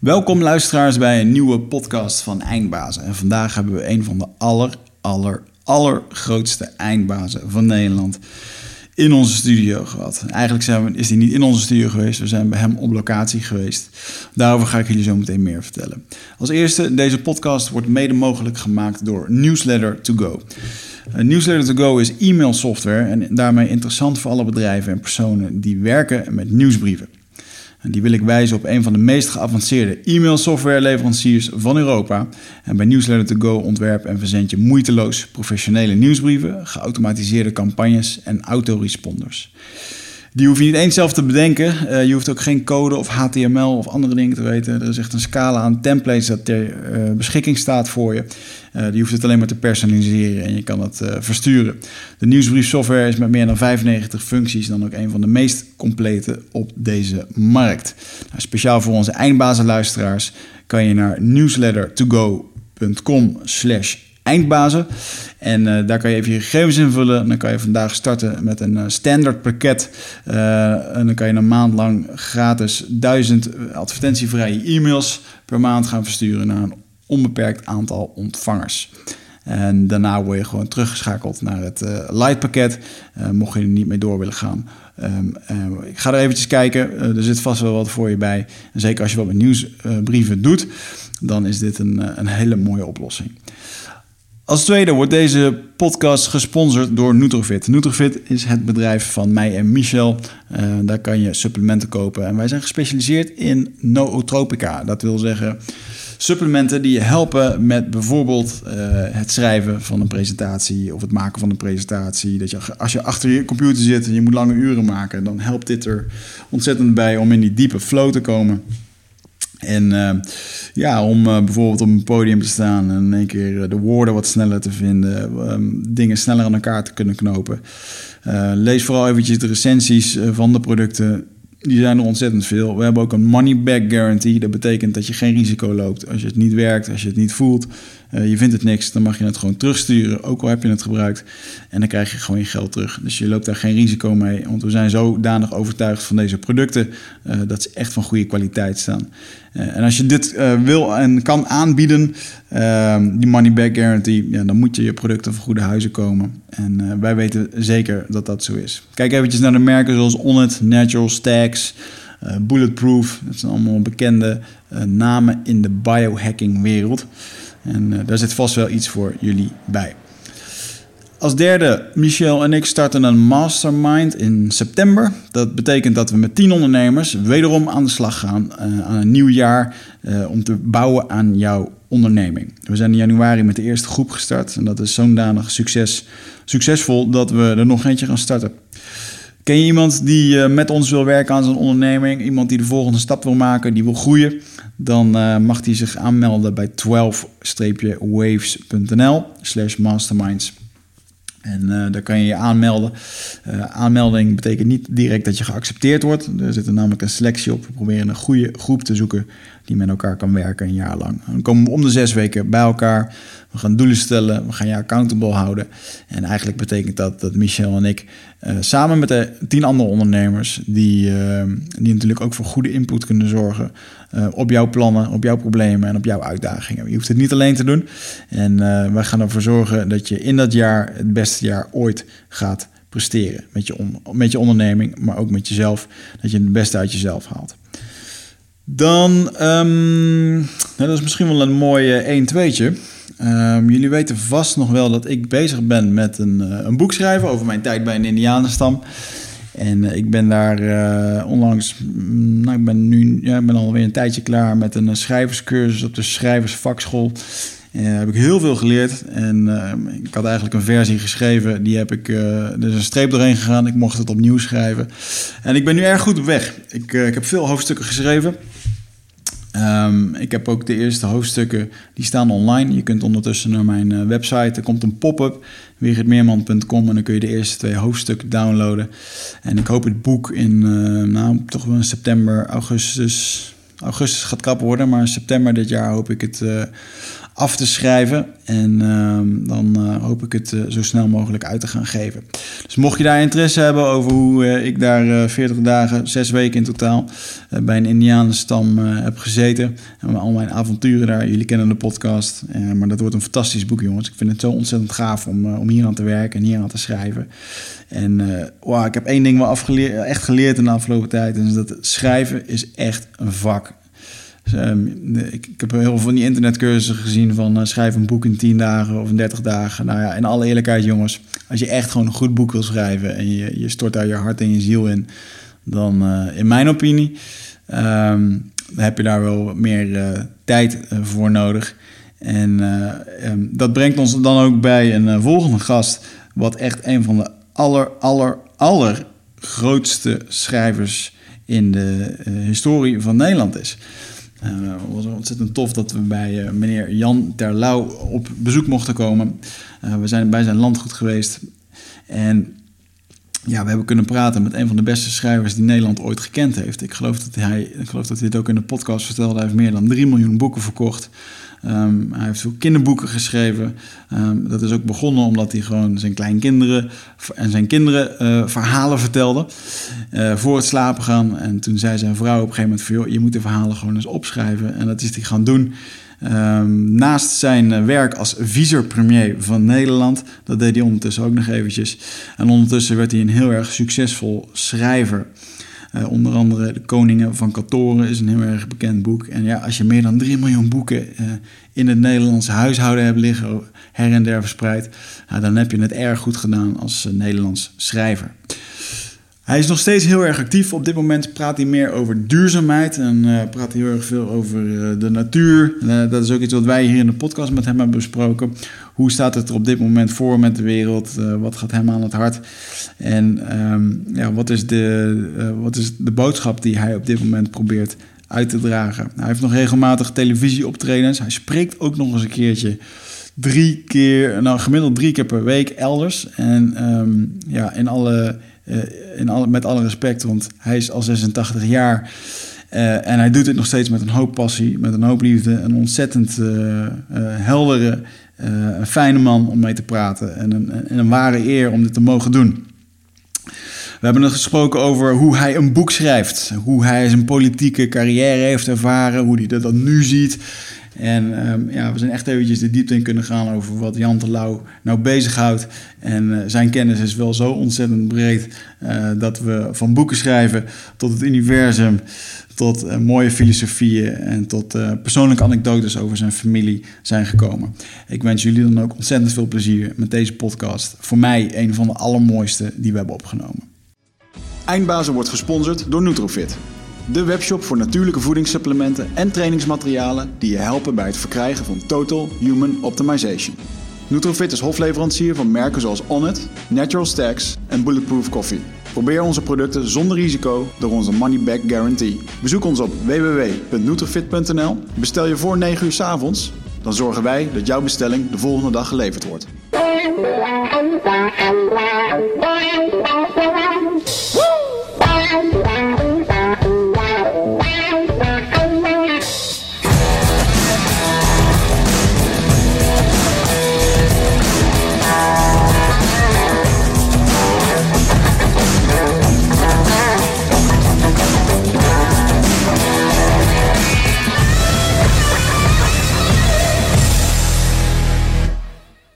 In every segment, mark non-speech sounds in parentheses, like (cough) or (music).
Welkom luisteraars bij een nieuwe podcast van Eindbazen. En vandaag hebben we een van de aller, aller, allergrootste eindbazen van Nederland in onze studio gehad. Eigenlijk zijn we, is hij niet in onze studio geweest, we zijn bij hem op locatie geweest. Daarover ga ik jullie zo meteen meer vertellen. Als eerste, deze podcast wordt mede mogelijk gemaakt door Newsletter to Go. Uh, Newsletter to Go is e-mail software en daarmee interessant voor alle bedrijven en personen die werken met nieuwsbrieven. En die wil ik wijzen op een van de meest geavanceerde e-mail software leveranciers van Europa. En bij Newsletter to Go ontwerp en verzend je moeiteloos professionele nieuwsbrieven, geautomatiseerde campagnes en autoresponders. Die hoef je niet eens zelf te bedenken. Uh, je hoeft ook geen code of HTML of andere dingen te weten. Er is echt een scala aan templates dat ter uh, beschikking staat voor je. Uh, je hoeft het alleen maar te personaliseren en je kan het versturen. De nieuwsbriefsoftware is met meer dan 95 functies dan ook een van de meest complete op deze markt. Nou, speciaal voor onze eindbazenluisteraars kan je naar newslettertogo.com slash eindbazen. En uh, daar kan je even je gegevens invullen. Dan kan je vandaag starten met een uh, standaard pakket. Uh, en dan kan je een maand lang gratis duizend advertentievrije e-mails per maand gaan versturen naar een onbeperkt aantal ontvangers. En daarna word je gewoon teruggeschakeld naar het light pakket, mocht je er niet mee door willen gaan. Um, ik ga er eventjes kijken, er zit vast wel wat voor je bij. En zeker als je wat met nieuwsbrieven doet, dan is dit een, een hele mooie oplossing. Als tweede wordt deze podcast gesponsord door Nutrofit. Nutrofit is het bedrijf van mij en Michel. Uh, daar kan je supplementen kopen. En wij zijn gespecialiseerd in nootropica. Dat wil zeggen supplementen die je helpen met bijvoorbeeld uh, het schrijven van een presentatie of het maken van een presentatie. Dat je, als je achter je computer zit en je moet lange uren maken, dan helpt dit er ontzettend bij om in die diepe flow te komen. En uh, ja, om uh, bijvoorbeeld op een podium te staan en in één keer de woorden wat sneller te vinden, um, dingen sneller aan elkaar te kunnen knopen. Uh, lees vooral eventjes de recensies van de producten. Die zijn er ontzettend veel. We hebben ook een money back guarantee. Dat betekent dat je geen risico loopt. Als je het niet werkt, als je het niet voelt, je vindt het niks, dan mag je het gewoon terugsturen, ook al heb je het gebruikt. En dan krijg je gewoon je geld terug. Dus je loopt daar geen risico mee, want we zijn zodanig overtuigd van deze producten uh, dat ze echt van goede kwaliteit staan. Uh, en als je dit wil en kan aanbieden, ehm, die money back guarantee, ja, dan moet je je producten van goede huizen komen. En wij weten zeker dat dat zo is. Kijk eventjes naar de merken zoals Onnit, Natural, Stacks. Bulletproof, dat zijn allemaal bekende namen in de biohacking wereld. En uh, daar zit vast wel iets voor jullie bij. Als derde, Michel en ik starten een mastermind in september. Dat betekent dat we met tien ondernemers wederom aan de slag gaan aan een nieuw jaar om te bouwen aan jouw onderneming. We zijn in januari met de eerste groep gestart en dat is zodanig succes, succesvol dat we er nog eentje gaan starten. Ken je iemand die met ons wil werken aan zijn onderneming? Iemand die de volgende stap wil maken, die wil groeien? Dan uh, mag hij zich aanmelden bij 12-waves.nl slash masterminds. En uh, daar kan je je aanmelden. Uh, aanmelding betekent niet direct dat je geaccepteerd wordt. Er zit er namelijk een selectie op. We proberen een goede groep te zoeken die met elkaar kan werken een jaar lang. Dan komen we om de zes weken bij elkaar. We gaan doelen stellen, we gaan je accountable houden. En eigenlijk betekent dat dat Michel en ik samen met de tien andere ondernemers, die, die natuurlijk ook voor goede input kunnen zorgen uh, op jouw plannen, op jouw problemen en op jouw uitdagingen. Je hoeft het niet alleen te doen. En wij gaan ervoor zorgen dat je in dat jaar het beste jaar ooit gaat presteren. Met je, on, met je onderneming, maar ook met jezelf. Dat je het beste uit jezelf haalt. Dan, um, nou, dat is misschien wel een mooi 1-2'tje. Um, jullie weten vast nog wel dat ik bezig ben met een, uh, een boek schrijven over mijn tijd bij een Indianenstam. En uh, ik ben daar uh, onlangs, nou ik ben nu, ja, ik ben alweer een tijdje klaar met een schrijverscursus op de schrijversvakschool. En heb ik heel veel geleerd. En ik had eigenlijk een versie geschreven, die heb ik, er is een streep doorheen gegaan. Ik mocht het opnieuw schrijven. En ik ben nu erg goed op weg. Ik, ik heb veel hoofdstukken geschreven. Um, ik heb ook de eerste hoofdstukken, die staan online. Je kunt ondertussen naar mijn uh, website, er komt een pop-up, weergeertmeerman.com en dan kun je de eerste twee hoofdstukken downloaden. En ik hoop het boek in, uh, nou, toch wel in september, augustus, augustus gaat krap worden, maar in september dit jaar hoop ik het af te schrijven. En ehm, dan uh, hoop ik het uh, zo snel mogelijk uit te gaan geven. Dus mocht je daar interesse hebben over hoe uh, ik daar 40 dagen, 6 weken in totaal, bij een Indianenstam heb gezeten. En al mijn avonturen daar. Jullie kennen de podcast. maar dat wordt een fantastisch boek, jongens. Ik vind het zo ontzettend gaaf om, om hier aan te werken en hier aan te schrijven. En wow, ik heb één ding wel afgeleerd, echt geleerd in de afgelopen tijd. En dat schrijven is echt een vak. Dus, ehm, ik, ik, heb heel veel van die internetcursussen gezien van uh, schrijf een boek in 10 dagen of in 30 dagen. Nou ja, in alle eerlijkheid jongens, als je echt gewoon een goed boek wil schrijven en je, je stort daar je hart en je ziel in, dan uh, in mijn opinie um, heb je daar wel meer uh, tijd voor nodig. En um, dat brengt ons dan ook bij een volgende gast, wat echt een van de aller, aller, aller grootste schrijvers in de historie van Nederland is. Uh, het was ontzettend tof dat we bij uh, meneer Jan Terlouw op bezoek mochten komen. Uh, we zijn bij zijn landgoed geweest. En ja, we hebben kunnen praten met een van de beste schrijvers die Nederland ooit gekend heeft. Ik geloof dat hij, ik geloof dat hij het ook in de podcast vertelde. Hij heeft meer dan 3 miljoen boeken verkocht. Um, hij heeft veel kinderboeken geschreven. Um, dat is ook begonnen omdat hij gewoon zijn kleinkinderen en zijn kinderen uh, verhalen vertelde. Uh, voor het slapen gaan. En toen zei zijn vrouw op een gegeven moment: van, je moet de verhalen gewoon eens opschrijven. En dat is hij gaan doen. Um, naast zijn uh, werk als vicepremier van Nederland, dat deed hij ondertussen ook nog eventjes. En ondertussen werd hij een heel erg succesvol schrijver. Uh, onder andere De Koningen van Katoren is een heel erg bekend boek. En ja, als je meer dan 3 miljoen boeken uh, in het Nederlandse huishouden hebt liggen, her en der verspreid, dan heb je het erg goed gedaan als Nederlands schrijver. Hij is nog steeds heel erg actief. Op dit moment praat hij meer over duurzaamheid en praat hij heel erg veel over de natuur. Dat is ook iets wat wij hier in de podcast met hem hebben besproken. Hoe staat het er op dit moment voor met de wereld? wat gaat hem aan het hart? En um, ja, wat, is de, wat is de boodschap die hij op dit moment probeert uit te dragen? Hij heeft nog regelmatig televisieoptredens. Hij spreekt ook nog eens een keertje drie keer, nou gemiddeld drie keer per week elders. En um, ja, in alle uh, in alle, met alle respect, want hij is al 86 jaar. Uh, en hij doet het nog steeds met een hoop passie, met een hoop liefde. Een ontzettend uh, heldere, een fijne man om mee te praten. En een, en een ware eer om dit te mogen doen. We hebben het gesproken over hoe hij een boek schrijft. Hoe hij zijn politieke carrière heeft ervaren. Hoe hij dat nu ziet. En um, ja, we zijn echt eventjes de diepte in kunnen gaan over wat Jan Terlouw nou bezighoudt. En zijn kennis is wel zo ontzettend breed dat we van boeken schrijven tot het universum, tot uh, mooie filosofieën en tot persoonlijke anekdotes over zijn familie zijn gekomen. Ik wens jullie dan ook ontzettend veel plezier met deze podcast. Voor mij een van de allermooiste die we hebben opgenomen. Eindbazen wordt gesponsord door Nutrofit. De webshop voor natuurlijke voedingssupplementen en trainingsmaterialen die je helpen bij het verkrijgen van Total Human Optimization. Nutrofit is hofleverancier van merken zoals Onnit, Natural Stacks en Bulletproof Coffee. Probeer onze producten zonder risico door onze money back guarantee. Bezoek ons op www.nutrofit.nl. Bestel je voor 9 uur s avonds, dan zorgen wij dat jouw bestelling de volgende dag geleverd wordt.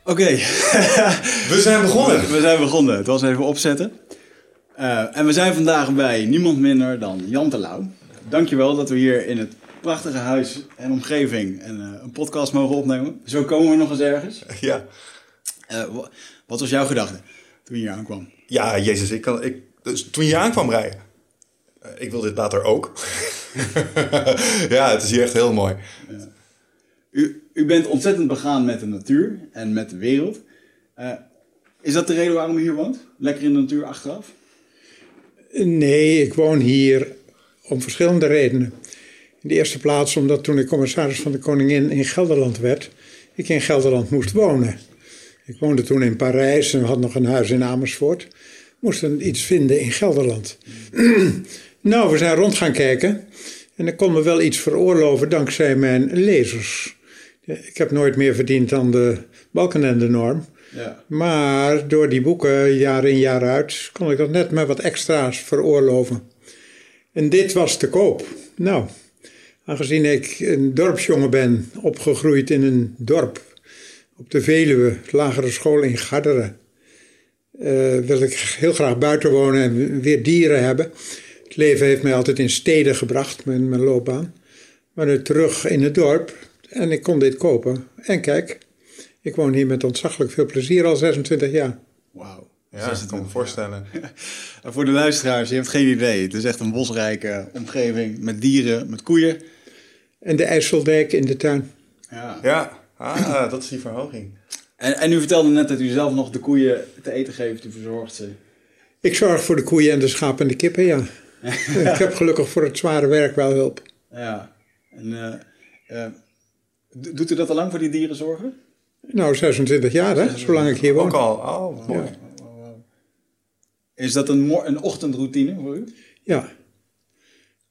Oké. (laughs) we zijn begonnen. We zijn begonnen. Het was even opzetten. Uh, en we zijn vandaag bij niemand minder dan Jan Terlouw. Dankjewel dat we hier in het prachtige huis en omgeving een, uh, een podcast mogen opnemen. Zo komen we nog eens ergens. (laughs) Ja. Uh, wat was jouw gedachte toen je hier aankwam? Ja, jezus, ik kan, ik, dus toen je aankwam rijden. ik wil dit later ook. (laughs) ja, het is hier echt heel mooi. Ja. U, u bent ontzettend begaan met de natuur en met de wereld. Uh, is dat de reden waarom u hier woont? Lekker in de natuur achteraf? Nee, ik woon hier om verschillende redenen. In de eerste plaats omdat toen ik commissaris van de Koningin in Gelderland werd, ik in Gelderland moest wonen. Ik woonde toen in Parijs en had nog een huis in Amersfoort. Moesten iets vinden in Gelderland. (clears throat) nou, we zijn rond gaan kijken. En ik kon me wel iets veroorloven dankzij mijn lezers. Ik heb nooit meer verdiend dan de Balkenende norm. Ja. Maar door die boeken, jaar in jaar uit, kon ik dat net met wat extra's veroorloven. En dit was te koop. Nou, aangezien ik een dorpsjongen ben, opgegroeid in een dorp op de Veluwe, lagere school in Garderen, uh, wil ik heel graag buiten wonen en weer dieren hebben. Het leven heeft mij altijd in steden gebracht, mijn, mijn loopbaan. Maar nu terug in het dorp en ik kon dit kopen. En kijk, ik woon hier met ontzaglijk veel plezier al 26 jaar. Wauw. Ja, ik kan me voorstellen. En (laughs) voor de luisteraars, je hebt geen idee. Het is echt een bosrijke omgeving met dieren, met koeien. En de IJsseldijk in de tuin. Ja, ja. Ah, dat is die verhoging. En, en u vertelde net dat u zelf nog de koeien te eten geeft, u verzorgt ze. Ik zorg voor de koeien en de schapen en de kippen, ja. (laughs) ik heb gelukkig voor het zware werk wel hulp. Ja. En, uh, uh, doet u dat al lang voor die dieren zorgen? Nou, 26 jaar, hè? Zolang ik hier woon. Ook al. Oh, mooi. Ja. Is dat een, een ochtendroutine voor u? Ja.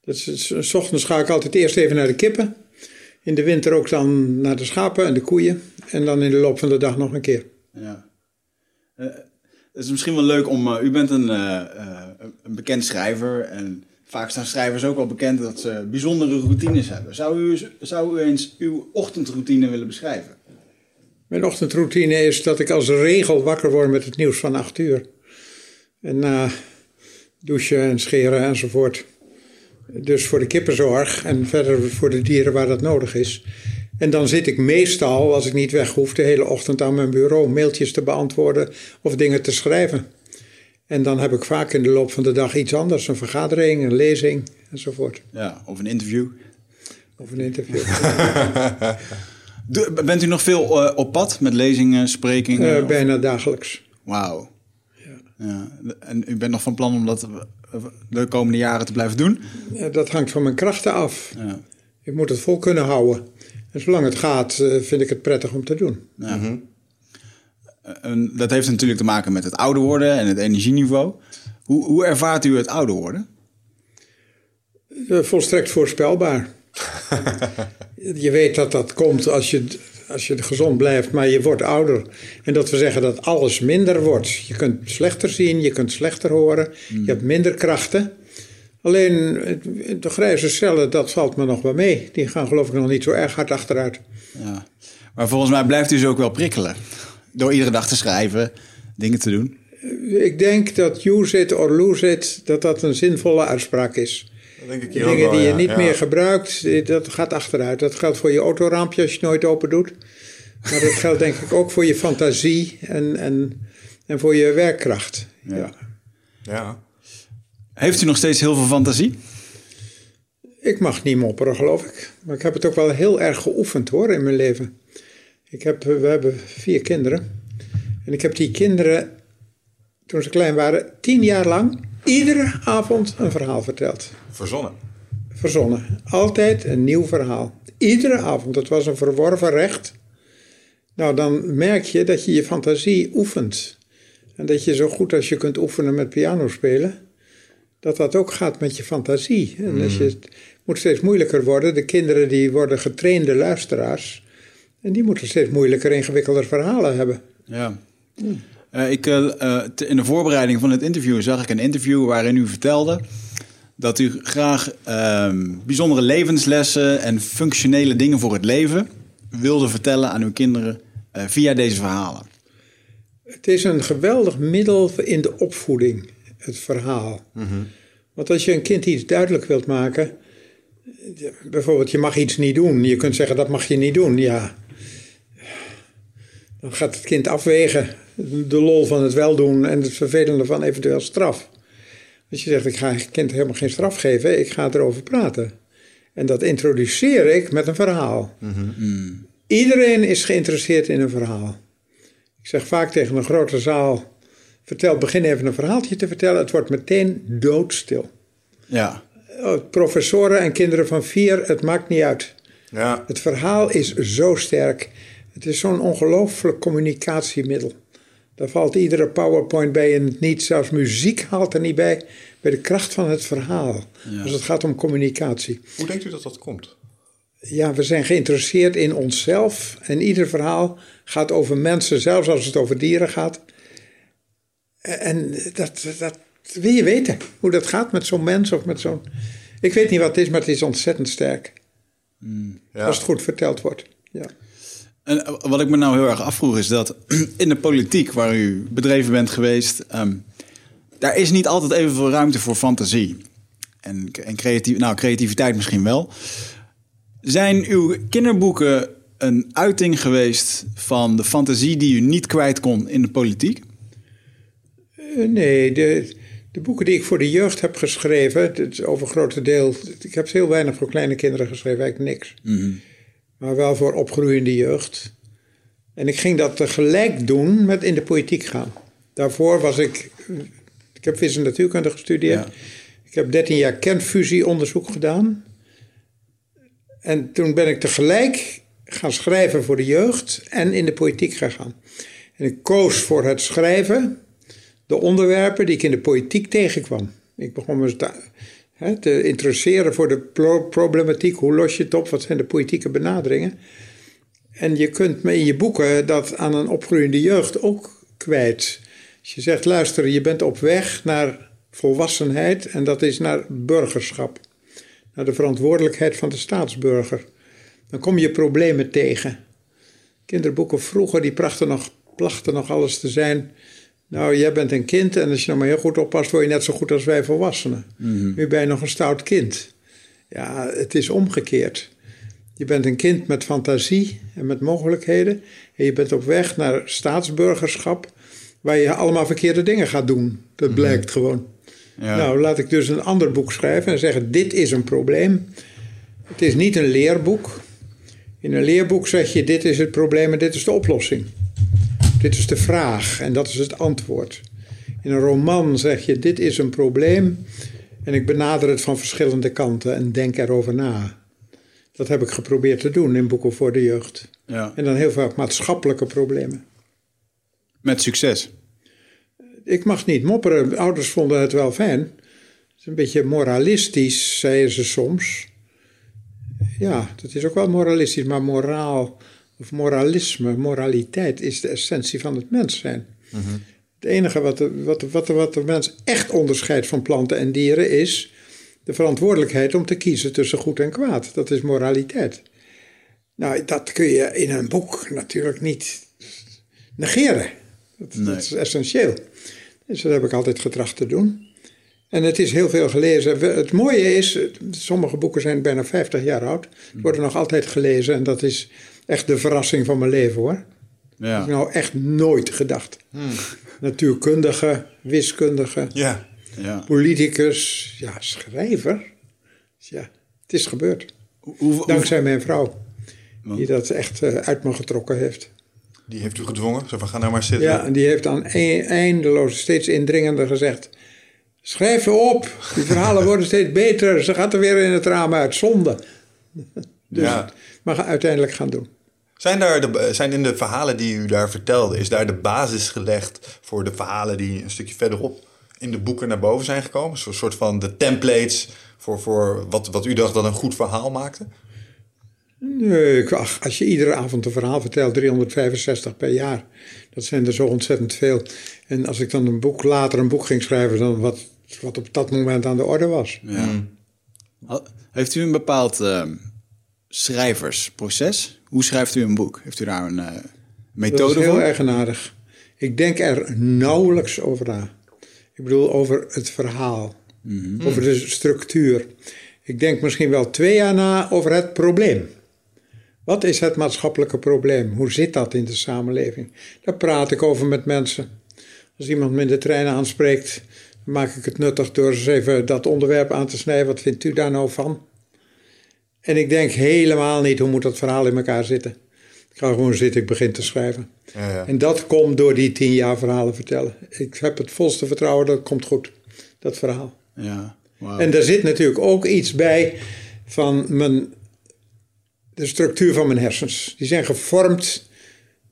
Dat is, s ochtends ga ik altijd eerst even naar de kippen. In de winter ook dan naar de schapen en de koeien. En dan in de loop van de dag nog een keer. Ja. Uh, het is misschien wel leuk om. Uh, u bent een, uh, een bekend schrijver. En vaak staan schrijvers ook wel bekend dat ze bijzondere routines hebben. Zou u, zou u eens uw ochtendroutine willen beschrijven? Mijn ochtendroutine is dat ik als regel wakker word met het nieuws van 8 uur. En na douchen en scheren enzovoort. Dus voor de kippenzorg en verder voor de dieren waar dat nodig is. En dan zit ik meestal, als ik niet weg hoef, de hele ochtend aan mijn bureau mailtjes te beantwoorden of dingen te schrijven. En dan heb ik vaak in de loop van de dag iets anders: een vergadering, een lezing enzovoort. Ja, of een interview. Of een interview. (laughs) Bent u nog veel uh, op pad met lezingen, sprekingen? Uh, bijna dagelijks. Wauw. Ja. ja. En u bent nog van plan om dat de komende jaren te blijven doen? Ja, dat hangt van mijn krachten af. Ja. Ik moet het vol kunnen houden. En zolang het gaat, uh, vind ik het prettig om te doen. Ja. Mm -hmm. En dat heeft natuurlijk te maken met het ouder worden en het energieniveau. Hoe, hoe ervaart u het ouder worden? volstrekt voorspelbaar. (laughs) je weet dat dat komt als je, als je gezond blijft, maar je wordt ouder. En dat we zeggen dat alles minder wordt. Je kunt slechter zien, je kunt slechter horen, je hebt minder krachten. Alleen de grijze cellen, dat valt me nog wel mee. Die gaan geloof ik nog niet zo erg hard achteruit. Ja. Maar volgens mij blijft u ze ook wel prikkelen. Door iedere dag te schrijven, dingen te doen. Ik denk dat use it or lose it, dat dat een zinvolle uitspraak is. Denk ik Dingen wel, die je niet ja. meer gebruikt, dat gaat achteruit. Dat geldt voor je autoraampje als je het nooit open doet. Maar dat geldt denk ik ook voor je fantasie en, en, en voor je werkkracht. Ja. ja. ja. Heeft u nog steeds heel veel fantasie? Ik mag niet mopperen, geloof ik. Maar ik heb het ook wel heel erg geoefend hoor in mijn leven. Ik heb, we hebben vier kinderen. En ik heb die kinderen, toen ze klein waren, tien jaar lang iedere avond een verhaal verteld. Verzonnen. Verzonnen. Altijd een nieuw verhaal. Iedere avond. Het was een verworven recht. Nou, dan merk je dat je je fantasie oefent. En dat je zo goed als je kunt oefenen met piano spelen, dat dat ook gaat met je fantasie. En als je, het moet steeds moeilijker worden. De kinderen die worden getrainde luisteraars. En die moeten steeds moeilijker, ingewikkelder verhalen hebben. Ja. Uh, ik, uh, in de voorbereiding van het interview zag ik een interview waarin u vertelde dat u graag uh, bijzondere levenslessen en functionele dingen voor het leven wilde vertellen aan uw kinderen via deze verhalen. Het is een geweldig middel in de opvoeding, het verhaal. Mm -hmm. Want als je een kind iets duidelijk wilt maken, bijvoorbeeld je mag iets niet doen, je kunt zeggen dat mag je niet doen, ja. Dan gaat het kind afwegen de lol van het weldoen en het vervelende van eventueel straf. Als je zegt, ik ga het kind helemaal geen straf geven, ik ga erover praten. En dat introduceer ik met een verhaal. Mm -hmm. mm. Iedereen is geïnteresseerd in een verhaal. Ik zeg vaak tegen een grote zaal, vertel, begin even een verhaaltje te vertellen. Het wordt meteen doodstil. Ja. Professoren en kinderen van vier, het maakt niet uit. Ja. Het verhaal is zo sterk. Het is zo'n ongelooflijk communicatiemiddel. Daar valt iedere PowerPoint bij in het niet. Zelfs muziek haalt er niet bij. Bij de kracht van het verhaal. Ja. Als het gaat om communicatie. Hoe denkt u dat dat komt? Ja, we zijn geïnteresseerd in onszelf. En ieder verhaal gaat over mensen, zelfs als het over dieren gaat. En dat, dat wil je weten. Hoe dat gaat met zo'n mens of met zo'n. Ik weet niet wat het is, maar het is ontzettend sterk. Ja. Als het goed verteld wordt. Ja. En eh, wat ik me nou heel erg afvroeg is dat (clears throat) in de politiek waar u bedreven bent geweest, ehm, daar is niet altijd evenveel ruimte voor fantasie. En, en creatief, nou, creativiteit misschien wel. Zijn uw kinderboeken een uiting geweest van de fantasie die u niet kwijt kon in de politiek? Eh, Nee, de, de boeken die ik voor de jeugd heb geschreven, het is over grote deel. Ik heb heel weinig voor kleine kinderen geschreven, eigenlijk niks. Maar wel voor opgroeiende jeugd. En ik ging dat tegelijk doen met in de politiek gaan. Daarvoor was ik. Ik heb en natuurkunde gestudeerd. Ja. Ik heb 13 jaar kernfusieonderzoek gedaan. En toen ben ik tegelijk gaan schrijven voor de jeugd en in de politiek gegaan. En ik koos voor het schrijven de onderwerpen die ik in de politiek tegenkwam. Ik begon me te interesseren voor de pro- problematiek. Hoe los je het op? Wat zijn de politieke benaderingen? En je kunt me in je boeken dat aan een opgroeiende jeugd ook kwijt. Als je zegt, luister, je bent op weg naar volwassenheid en dat is naar burgerschap. Naar de verantwoordelijkheid van de staatsburger. Dan kom je problemen tegen. Kinderboeken vroeger, die nog, plachten nog alles te zijn. Nou, jij bent een kind en als je nou maar heel goed oppast, word je net zo goed als wij volwassenen. Nu ben je nog een stout kind. Ja, het is omgekeerd. Je bent een kind met fantasie en met mogelijkheden. En je bent op weg naar staatsburgerschap, waar je allemaal verkeerde dingen gaat doen. Dat blijkt gewoon. Ja. Nou, laat ik dus een ander boek schrijven en zeggen: Dit is een probleem. Het is niet een leerboek. In een leerboek zeg je: Dit is het probleem en dit is de oplossing. Dit is de vraag en dat is het antwoord. In een roman zeg je: Dit is een probleem en ik benader het van verschillende kanten en denk erover na. Dat heb ik geprobeerd te doen in boeken voor de jeugd. ja. En dan heel vaak maatschappelijke problemen. Met succes. Ik mag niet mopperen. Ouders vonden het wel fijn. Het is een beetje moralistisch, zeiden ze soms. Ja, dat is ook wel moralistisch, maar moraal of moralisme, moraliteit is de essentie van het mens zijn. Het enige wat de, wat, de, wat, de, wat de mens echt onderscheidt van planten en dieren is de verantwoordelijkheid om te kiezen tussen goed en kwaad. Dat is moraliteit. Nou, dat kun je in een boek natuurlijk niet negeren. Dat, Nee. dat is essentieel. Dus dat heb ik altijd getracht te doen. En het is heel veel gelezen. Het mooie is, sommige boeken zijn bijna 50 jaar oud. Worden nog altijd gelezen en dat is echt de verrassing van mijn leven hoor. Dat heb Ja. ik nou echt nooit gedacht. Natuurkundige, wiskundige, Ja. Ja. politicus, ja, schrijver. Ja, het is gebeurd. Hoe, hoe- Dankzij mijn vrouw, die dat echt eh, uit me getrokken heeft. Die heeft u gedwongen. Zo van, ga nou maar zitten. Ja, en die heeft dan e- eindeloos, steeds indringender gezegd... Schrijf op, die verhalen (laughs) worden steeds beter. Ze gaat er weer in het raam uit, zonde. (laughs) Dus, Ja. Maar uiteindelijk gaan doen. Zijn, daar de, zijn in de verhalen die u daar vertelde, is daar de basis gelegd voor de verhalen die een stukje verderop in de boeken naar boven zijn gekomen? Zo'n soort van de templates voor, voor wat, wat u dacht dat een goed verhaal maakte? Nee, ach, als je iedere avond een verhaal vertelt, 365 per jaar, dat zijn er zo ontzettend veel. En als ik dan een boek, later een boek ging schrijven, dan wat, wat op dat moment aan de orde was. Ja. Had- Heeft u een bepaald eh, schrijversproces? Hoe schrijft u een boek? Heeft u daar een eh, Dat is methode heel voor? eigenaardig. Ik denk er nauwelijks over na. Ik bedoel, over het verhaal, over de structuur. Ik denk misschien wel twee jaar na over het probleem. Wat is het maatschappelijke probleem? Hoe zit dat in de samenleving? Daar praat ik over met mensen. Als iemand me in de trein aanspreekt, dan maak ik het nuttig door eens even dat onderwerp aan te snijden. Wat vindt u daar nou van? En ik denk helemaal niet hoe moet dat verhaal in elkaar zitten. Ik ga gewoon zitten, ik begin te schrijven. Ja, ja. En dat komt door die tien jaar verhalen vertellen. Ik heb het volste vertrouwen dat het komt goed, dat verhaal. Ja. En daar zit natuurlijk ook iets bij van mijn, de structuur van mijn hersens. Die zijn gevormd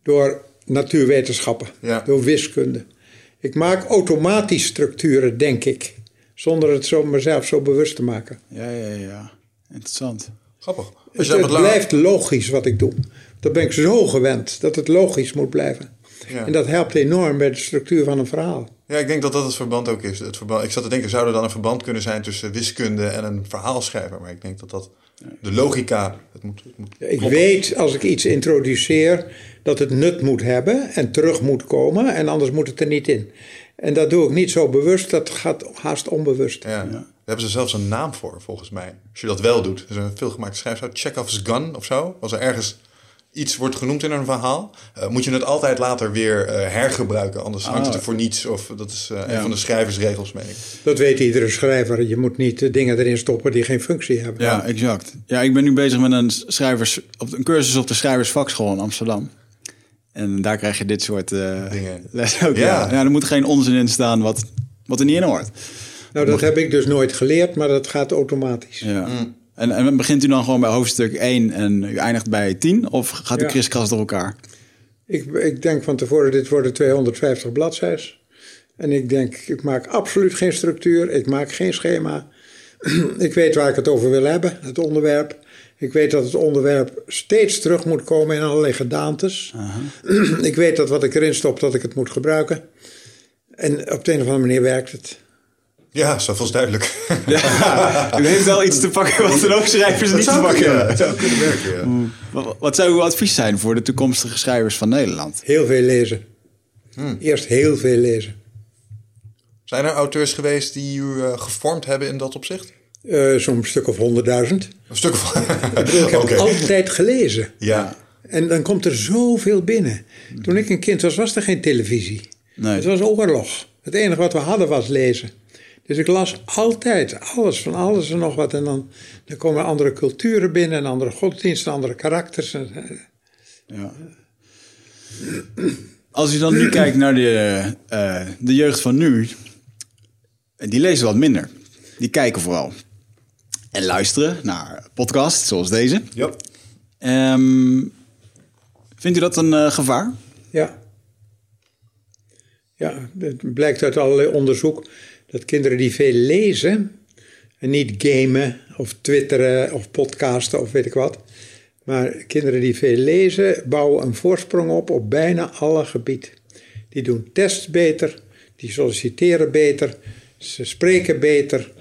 door natuurwetenschappen, Ja. door wiskunde. Ik maak automatisch structuren, denk ik, zonder het zo mezelf zo bewust te maken. Ja, ja, ja. Interessant. Grappig. Het, blijft logisch wat ik doe. Dat ben ik zo gewend, dat het logisch moet blijven. Ja. En dat helpt enorm bij de structuur van een verhaal. Ja, ik denk dat dat het verband ook is. Het verband, ik zat te denken, zou er dan een verband kunnen zijn tussen wiskunde en een verhaalschrijver? Maar ik denk dat dat de logica, het moet, het moet Ik weet als ik iets introduceer dat het nut moet hebben en terug moet komen en anders moet het er niet in. En dat doe ik niet zo bewust, dat gaat haast onbewust. Ja. Hebben ze zelfs een naam voor, volgens mij. Als je dat wel doet. Er is een veelgemaakte schrijfsel, Chekhov's gun of zo. Als er ergens iets wordt genoemd in een verhaal, eh, moet je het altijd later weer eh, hergebruiken. Anders hangt het er voor niets. Of dat is eh, een van de schrijversregels, meen ik. Dat weet iedere schrijver. Je moet niet dingen erin stoppen die geen functie hebben. Ja, exact. Ja, ik ben nu bezig met een, schrijvers, op, een cursus op de Schrijversvakschool in Amsterdam. En daar krijg je dit soort eh Dingen. les ook. Ja. Ja. Ja. er moet geen onzin in staan wat, wat er niet in hoort. Nou, dat heb ik dus nooit geleerd, maar dat gaat automatisch. Ja. En, en begint u dan gewoon bij hoofdstuk 1 en u eindigt bij 10? Of gaat u Ja. kriskras door elkaar? Ik, ik denk van tevoren, dit worden 250 bladzijden. En ik denk, ik maak absoluut geen structuur. Ik maak geen schema. (clears throat) ik weet waar ik het over wil hebben, het onderwerp. Ik weet dat het onderwerp steeds terug moet komen in allerlei gedaantes. (clears throat) ik weet dat wat ik erin stop, dat ik het moet gebruiken. En op de een of andere manier werkt het. Ja, zoveel is duidelijk. (laughs) u heeft wel iets te pakken wat er ook schrijvers niet te pakken hebben. het zou kunnen werken, ja. Wat, wat zou uw advies zijn voor de toekomstige schrijvers van Nederland? Heel veel lezen. Eerst heel veel lezen. Zijn er auteurs geweest die u eh, gevormd hebben in dat opzicht? Eh, Zo'n stuk of honderdduizend. Een stuk van. (laughs) Ik heb (laughs) Oké. altijd gelezen. Ja. En dan komt er zoveel binnen. Toen ik een kind was, was er geen televisie. Nee. Het was oorlog. Het enige wat we hadden was lezen. Dus ik las altijd alles, van alles en nog wat. En dan, dan komen andere culturen binnen, en andere godsdiensten, andere karakters. En, eh, Ja. Als u dan nu kijkt naar de, eh, de jeugd van nu, die lezen wat minder. Die kijken vooral. En luisteren naar podcasts zoals deze. Ja. Ehm, vindt u dat een eh, gevaar? Ja. Ja, het blijkt uit allerlei onderzoek dat kinderen die veel lezen en niet gamen of twitteren of podcasten of weet ik wat, maar kinderen die veel lezen bouwen een voorsprong op op bijna alle gebieden. Die doen tests beter, die solliciteren beter, ze spreken beter,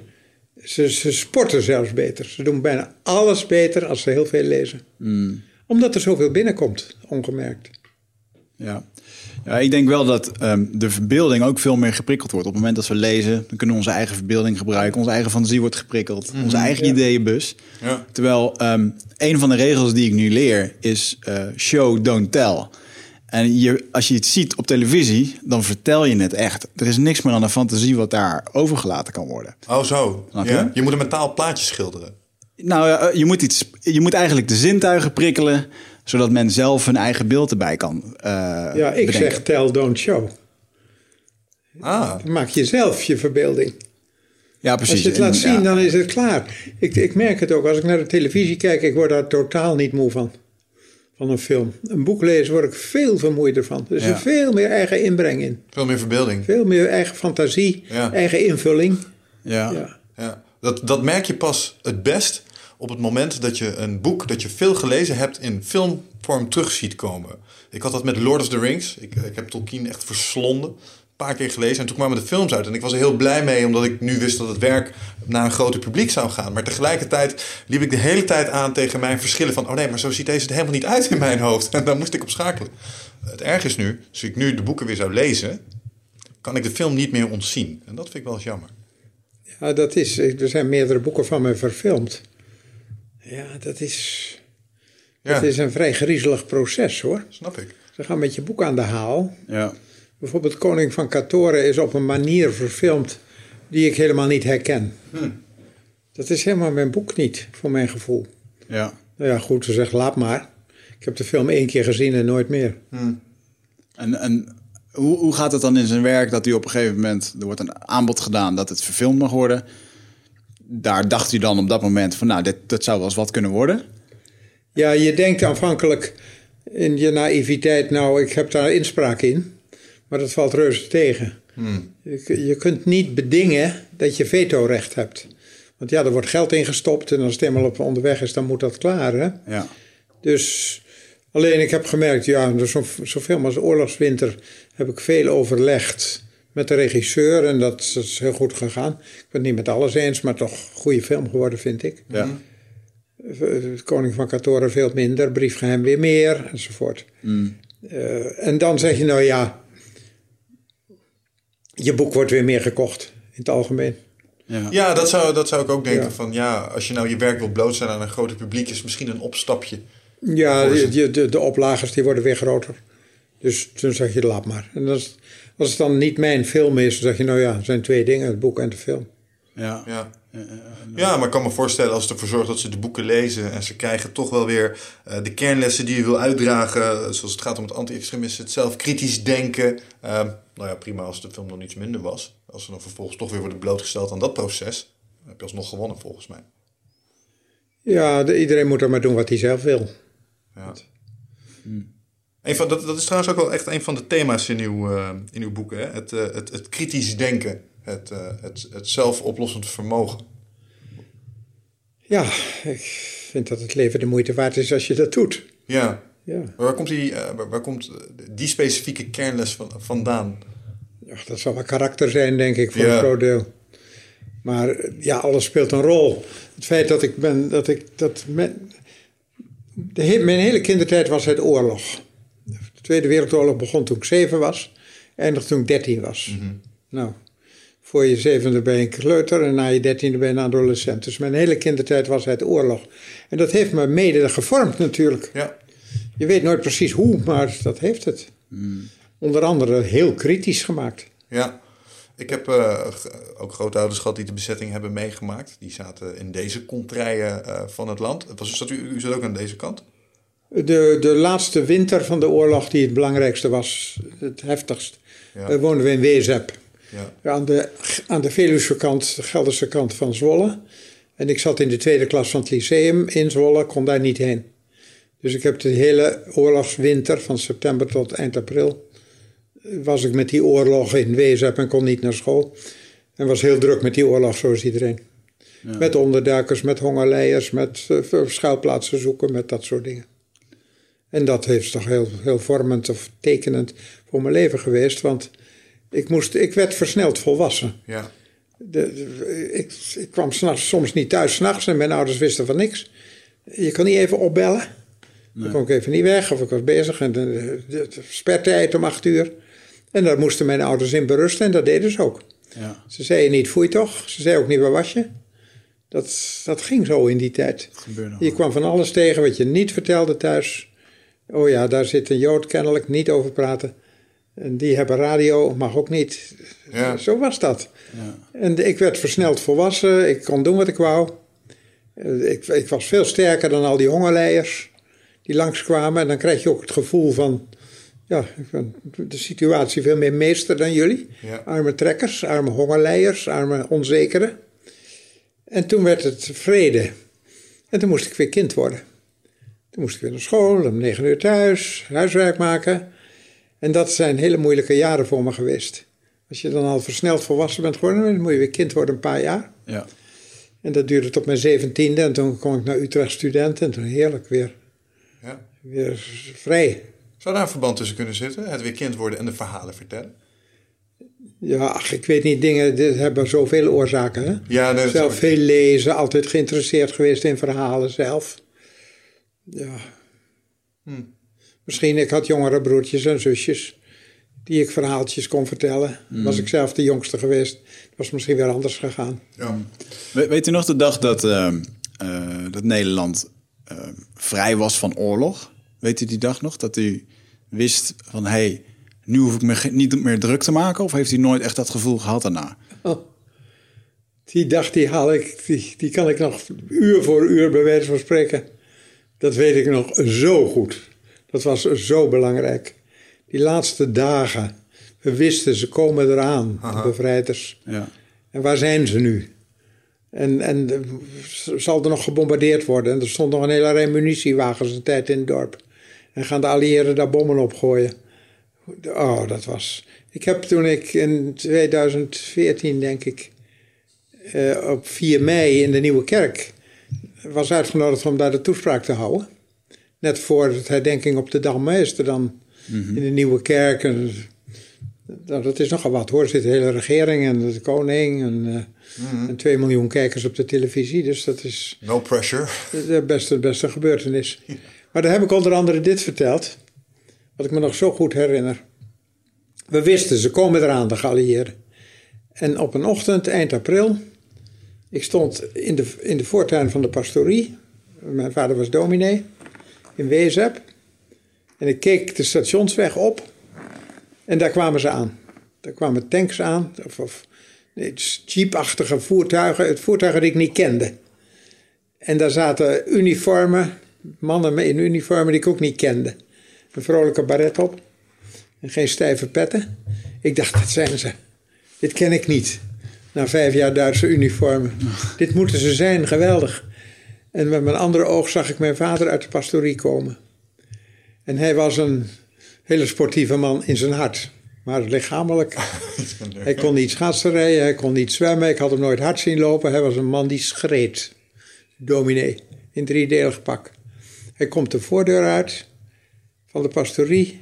ze, ze sporten zelfs beter. Ze doen bijna alles beter als ze heel veel lezen. Omdat er zoveel binnenkomt, ongemerkt. Ja. Ja, ik denk wel dat ehm, de verbeelding ook veel meer geprikkeld wordt. Op het moment dat we lezen, dan kunnen we onze eigen verbeelding gebruiken. Onze eigen fantasie wordt geprikkeld. Onze eigen ideeënbus. Ja. Terwijl ehm, een van de regels die ik nu leer is eh, show, don't tell. En je, als je iets ziet op televisie, dan vertel je het echt. Er is niks meer aan de fantasie wat daar overgelaten kan worden. Oh, zo. Je? Ja. Je moet een metaal plaatje schilderen. Nou, ja, je moet, iets, je moet eigenlijk de zintuigen prikkelen, zodat men zelf hun eigen beeld erbij kan eh Ja, ik bedenken. zeg tell, don't show. Ah, maak je zelf je verbeelding. Ja, precies. Als je het laat zien, ja. dan is het klaar. Ik, ik merk het ook. Als ik naar de televisie kijk, ik word daar totaal niet moe van. Van een film. Een boek lezen word ik veel vermoeider van. Er is Ja. er veel meer eigen inbreng in. veel meer verbeelding. Veel meer eigen fantasie, Ja. eigen invulling. Ja. Ja. Ja. Dat, dat merk je pas het best op het moment dat je een boek dat je veel gelezen hebt in filmvorm terug ziet komen. Ik had dat met Lord of the Rings. Ik, ik heb Tolkien echt verslonden. Een paar keer gelezen. En toen kwamen de films uit. En ik was er heel blij mee, omdat ik nu wist dat het werk naar een groter publiek zou gaan. Maar tegelijkertijd liep ik de hele tijd aan tegen mijn verschillen van... oh nee, maar zo ziet deze er helemaal niet uit in mijn hoofd. (laughs) En daar moest ik op schakelen. Het erg is nu, als ik nu de boeken weer zou lezen... kan ik de film niet meer ontzien. En dat vind ik wel eens jammer. ja, dat is. Er zijn meerdere boeken van mij verfilmd. Ja, dat is. Ja, Dat is een vrij griezelig proces hoor. snap ik. Ze gaan met je boek aan de haal. Ja. Bijvoorbeeld Koning van Katoren is op een manier verfilmd die ik helemaal niet herken. Dat is helemaal mijn boek niet, voor mijn gevoel. Ja. Nou ja, goed, ze zegt laat maar. Ik heb de film één keer gezien en nooit meer. En, en hoe, hoe gaat het dan in zijn werk dat u op een gegeven moment... er wordt een aanbod gedaan dat het verfilmd mag worden. Daar dacht u dan op dat moment van... nou, dit, dat zou wel eens wat kunnen worden. Ja, je denkt aanvankelijk, in je naïviteit, nou, ik heb daar inspraak in. Maar dat valt reuze tegen. Hmm. Je, je kunt niet bedingen dat je vetorecht hebt. Want ja, er wordt geld ingestopt en als het eenmaal op onderweg is, dan moet dat klaar. Hè? Ja. Dus alleen ik heb gemerkt, ja, zo, zoveel als oorlogswinter heb ik veel overlegd met de regisseur en dat is heel goed gegaan. Ik ben het niet met alles eens, maar toch een goede film geworden, vind ik. Ja. Eh, Koning van Katoren veel minder, Briefgeheim weer meer, enzovoort. Mm. Eh, en dan zeg je, nou ja, je boek wordt weer meer gekocht in het algemeen. Ja. Ja, dat zou, dat zou ik ook denken. Ja. Van ja, als je nou je werk wil blootstellen aan een groter publiek, is misschien een opstapje. Ja, de, de, de, de oplagers die worden weer groter. Dus toen zeg je, laat maar. En als, als het dan niet mijn film is, dan zeg je, nou ja, het zijn twee dingen, het boek en de film. Ja. Ja. ja, maar ik kan me voorstellen als het ervoor zorgt dat ze de boeken lezen en ze krijgen toch wel weer eh, de kernlessen die je wil uitdragen, zoals het gaat om het anti-extremisme, het zelf kritisch denken. Ehm, nou ja, prima als de film nog iets minder was. Als ze dan vervolgens toch weer worden blootgesteld aan dat proces, dan heb je alsnog gewonnen volgens mij. Ja, de- iedereen moet er maar doen wat hij zelf wil. Ja. Een van, dat, dat is trouwens ook wel echt een van de thema's in uw, eh, in uw boeken. Hè? Het, eh, het, het kritisch denken, het, eh, het, het zelfoplossend vermogen. Ja, ik vind dat het leven de moeite waard is als je dat doet. Ja, Ja, maar waar komt die, waar, komt die specifieke kernles van, vandaan? ja dat zal wel karakter zijn, denk ik, voor Ja. een groot deel. Maar ja, alles speelt een rol. Het feit dat ik ben, dat ik, dat men, de mijn hele kindertijd was het oorlog. De Tweede Wereldoorlog begon toen ik zeven was, eindigde toen ik dertien was. Nou, voor je zevende ben je een kleuter en na je dertiende ben je een adolescent. Dus mijn hele kindertijd was het oorlog. En dat heeft me mede gevormd natuurlijk. Ja, Je weet nooit precies hoe, maar dat heeft het. Onder andere heel kritisch gemaakt. ja. Ik heb g- ook grootouders gehad die de bezetting hebben meegemaakt. Die zaten in deze contraien eh, van het land. Was, zat u, u zat ook aan deze kant? De, de laatste winter van de oorlog, die het belangrijkste was, het heftigst, Ja. eh, woonden we in Wezep. Ja. Aan de, aan de Veluwse kant, de Gelderse kant van Zwolle. En ik zat in de tweede klas van het lyceum in Zwolle, kon daar niet heen. Dus ik heb de hele oorlogswinter, van september tot eind april, eh, was ik met die oorlog in Wezep en kon niet naar school. En was heel druk met die oorlog, zoals iedereen. Met onderduikers, met hongerleiers, met eh, schuilplaatsen zoeken, met dat soort dingen. En dat heeft toch heel, heel vormend of tekenend voor mijn leven geweest. Want ik, moest, ik werd versneld volwassen. Ja. De, de- ik, ik kwam s'nachts, soms niet thuis s'nachts en mijn ouders wisten van niks. Je kon niet even opbellen. Dan kon ik even niet weg of ik was bezig. En de, de, de spertijd om acht uur. En daar moesten mijn ouders in berusten en dat deden ze ook. Ja. Ze zeiden niet, foei toch? Ze zeiden ook niet, waar was je? Dat, dat ging zo in die tijd. Je kwam van alles tegen wat je niet vertelde thuis. Oh ja, daar zit een Jood kennelijk, niet over praten. En die hebben radio, mag ook niet. Ja. Zo was dat. Ja. En ik werd versneld volwassen, ik kon doen wat ik wou. Eh, Ik, ik was veel sterker dan al die hongerleiers die langskwamen. En dan krijg je ook het gevoel van, ja, de situatie veel meer meester dan jullie. Ja. Arme trekkers, arme hongerleiers, arme onzekeren. En toen werd het vrede. En toen moest ik weer kind worden. Toen moest ik weer naar school, om negen uur thuis, huiswerk maken. En dat zijn hele moeilijke jaren voor me geweest. Als je dan al versneld volwassen bent geworden, dan moet je weer kind worden een paar jaar. Ja. En dat duurde tot mijn zeventiende. En toen kon ik naar Utrecht student. En toen heerlijk weer, ja. weer vrij. Zou daar een verband tussen kunnen zitten? Het weer kind worden en de verhalen vertellen? Ja, ach, ik weet niet, dingen dit hebben zoveel oorzaken. Hè? Ja, dat Zelf veel lezen, altijd geïnteresseerd geweest in verhalen zelf. Ja. Misschien, ik had jongere broertjes en zusjes die ik verhaaltjes kon vertellen. Was ik zelf de jongste geweest, was misschien weer anders gegaan. Ja. We- weet u nog de dag dat, ehm, eh, dat Nederland ehm, vrij was van oorlog? Weet u die dag nog? Dat u wist van, hé, hey, nu hoef ik me niet meer druk te maken? Of heeft u nooit echt dat gevoel gehad daarna? Oh. Die dag die haal ik, die, die kan ik nog uur voor uur bij wijze van spreken. Dat weet ik nog zo goed. Dat was zo belangrijk. Die laatste dagen. We wisten, ze komen eraan, de bevrijders. Ja. En waar zijn ze nu? En, en zal er nog gebombardeerd worden? En er stond nog een hele rij munitiewagens een tijd in het dorp. En gaan de allieerden daar bommen opgooien. Oh, dat was... Ik heb toen ik in 2014, denk ik, eh, op 4 mei in de Nieuwe Kerk was uitgenodigd om daar de toespraak te houden. Net voor het herdenking op de Dam is er dan in de Nieuwe Kerk. En, nou, dat is nogal wat hoor. Er zit de hele regering en de koning en, uh, en 2 miljoen kijkers op de televisie. Dus dat is No pressure. de beste, beste gebeurtenis. (laughs) Maar daar heb ik onder andere dit verteld. Wat ik me nog zo goed herinner. We wisten, ze komen eraan, de geallieerden. En op een ochtend, eind april, ik stond in de, in de voortuin van de pastorie. Mijn vader was dominee in Wezep. En ik keek de stationsweg op. En daar kwamen ze aan. Daar kwamen tanks aan. Of, of nee, jeepachtige voertuigen. Het voertuigen die ik niet kende. En daar zaten uniformen. Mannen in uniformen die ik ook niet kende. Een vrolijke baret op. En geen stijve petten. Ik dacht, dat zijn ze. Dit ken ik niet. Na vijf jaar Duitse uniformen. Dit moeten ze zijn, geweldig. En met mijn andere oog zag ik mijn vader uit de pastorie komen. En hij was een hele sportieve man in zijn hart. Maar lichamelijk. (laughs) hij kon niet schaatsen rijden, hij kon niet zwemmen. Ik had hem nooit hard zien lopen. Hij was een man die schreed. Dominee, in driedelig pak. Hij komt de voordeur uit van de pastorie.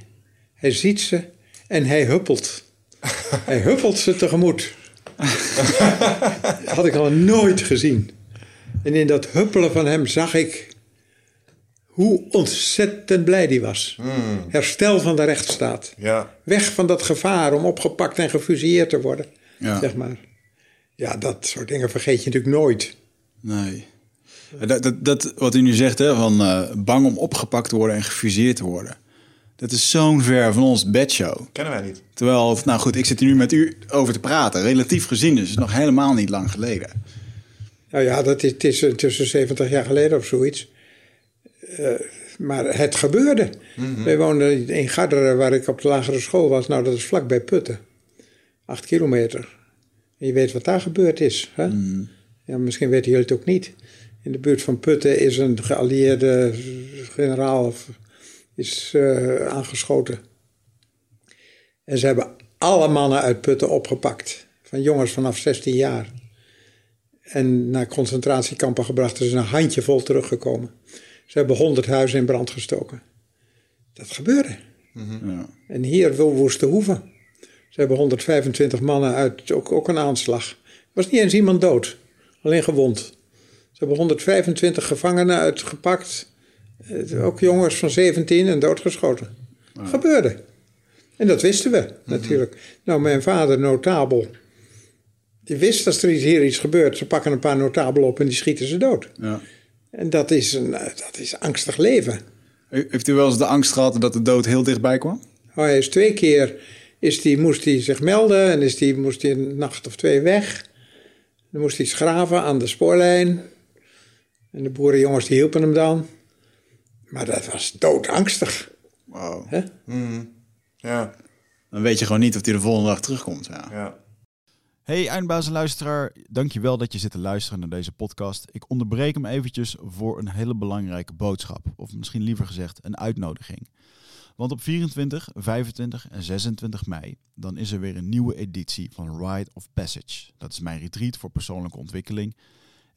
Hij ziet ze en hij huppelt. (laughs) hij huppelt ze tegemoet. (laughs) had ik al nooit gezien. En in dat huppelen van hem zag ik hoe ontzettend blij die was. Herstel van de rechtsstaat. Ja. Weg van dat gevaar om opgepakt en gefusilleerd te worden. Ja. Zeg maar. Ja, dat soort dingen vergeet je natuurlijk nooit. Nee. Dat, dat, dat, wat u nu zegt, hè, van eh, bang om opgepakt te worden en gefuseerd te worden. Dat is zo'n ver van ons bedshow. Kennen wij niet. Terwijl, nou goed, ik zit hier nu met u over te praten. Relatief gezien, dus het is nog helemaal niet lang geleden. Nou ja, dat is, het is tussen 70 jaar geleden of zoiets. Eh, maar het gebeurde. Wij woonden in Garderen, waar ik op de lagere school was. Nou, dat is vlakbij Putten. Acht kilometer. En je weet wat daar gebeurd is. Hè? Ja, misschien weten jullie het ook niet. In de buurt van Putten is een geallieerde generaal of- is, eh, aangeschoten. En ze hebben alle mannen uit Putten opgepakt. Van jongens vanaf 16 jaar. En naar concentratiekampen gebracht. Er is een handjevol teruggekomen. Ze hebben 100 huizen in brand gestoken. Dat gebeurde. Ja. En hier wil Woeste Hoeven. Ze hebben 125 mannen uit, ook, ook een aanslag. Er was niet eens iemand dood, alleen gewond. Ze hebben 125 gevangenen uitgepakt. Ook jongens van 17 en doodgeschoten. Gebeurde. En dat wisten we natuurlijk. Nou, mijn vader, notabel. Die wist als er hier iets gebeurt. Ze pakken een paar notabelen op en die schieten ze dood. Ja. En dat is, een, eh, dat is angstig leven. Heeft u wel eens de angst gehad dat de dood heel dichtbij kwam? Oh, hij is twee keer is die, moest hij zich melden en is die, moest hij een nacht of twee weg. Dan moest hij graven aan de spoorlijn. En de boerenjongens die hielpen hem dan. Maar dat was doodangstig. Wow. Hè? Ja. Dan weet je gewoon niet of hij de volgende dag terugkomt. Ja. Ja. Hey eindbazenluisteraar, dankjewel dat je zit te luisteren naar deze podcast. Ik onderbreek hem eventjes voor een hele belangrijke boodschap. Of misschien liever gezegd een uitnodiging. Want op 24, 25 en 26 mei dan is er weer een nieuwe editie van Rite of Passage. Dat is mijn retreat voor persoonlijke ontwikkeling.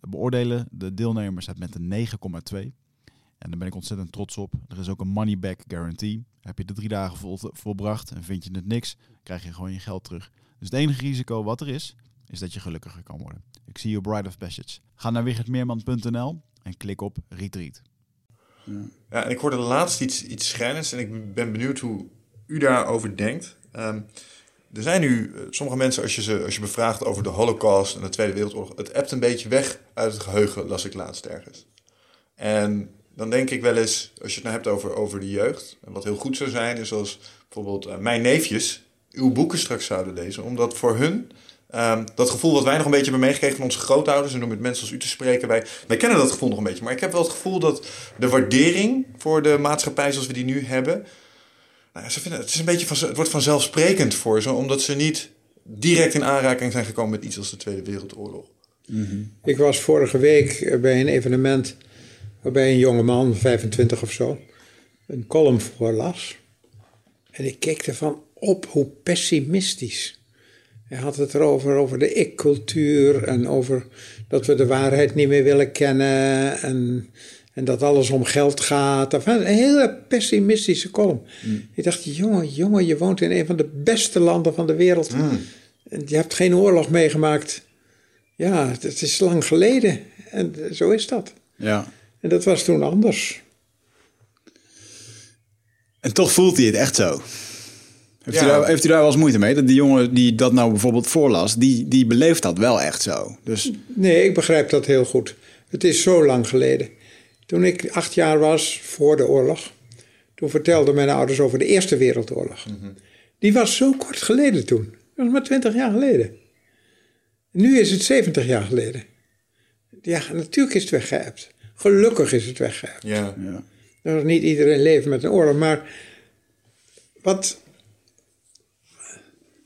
beoordelen de deelnemers het met een 9,2. En daar ben ik ontzettend trots op. Er is ook een money back guarantee. Heb je de drie dagen vol, volbracht en vind je het niks, krijg je gewoon je geld terug. Dus het enige risico wat er is, is dat je gelukkiger kan worden. Ik zie je Bride of Passage. Ga naar wichertmeerman.nl en klik op Retreat. Ja, ik hoorde laatst iets, iets schrijnends en ik ben benieuwd hoe u daarover denkt. Ehm, er zijn nu eh, sommige mensen, als je ze als je bevraagt over de Holocaust en de Tweede Wereldoorlog, het ebt een beetje weg uit het geheugen, las ik laatst ergens. En dan denk ik wel eens, als je het nou hebt over, over de jeugd, en wat heel goed zou zijn, is als bijvoorbeeld uh, mijn neefjes uw boeken straks zouden lezen, omdat voor hun Um, dat gevoel wat wij nog een beetje hebben meegekregen van onze grootouders en om met mensen als u te spreken, wij, wij kennen dat gevoel nog een beetje. Maar ik heb wel het gevoel dat de waardering voor de maatschappij zoals we die nu hebben, ze vinden, het, is een beetje van, het wordt vanzelfsprekend voor ze, omdat ze niet direct in aanraking zijn gekomen met iets als de Tweede Wereldoorlog. -hmm. Ik was vorige week bij een evenement waarbij een jonge man, 25 of zo, een column voorlas. En ik keek ervan op hoe pessimistisch hij had het erover, over de ik-cultuur en over dat we de waarheid niet meer willen kennen en, en dat alles om geld gaat. Een hele pessimistische column. Mm. Ik dacht, jongen, jongen, je woont in een van de beste landen van de wereld. Mm. En je hebt geen oorlog meegemaakt. Ja, het is lang geleden. En zo is dat. Ja. En dat was toen anders. En toch voelt hij het echt zo. Heeft, u daar, heeft u daar wel eens moeite mee? Dat die jongen die dat nou bijvoorbeeld voorlas, die, die beleeft dat wel echt zo. Dus... Nee, ik begrijp dat heel goed. Het is zo lang geleden. Toen ik acht jaar was, voor de oorlog, toen vertelden mijn ouders over de Eerste Wereldoorlog. Die was zo kort geleden toen. Dat was maar twintig jaar geleden. Nu is het 70 jaar geleden. Ja, natuurlijk is het weggeëpt. Gelukkig is het weggeëpt. Ja. ja. niet iedereen leeft met een oorlog, maar wat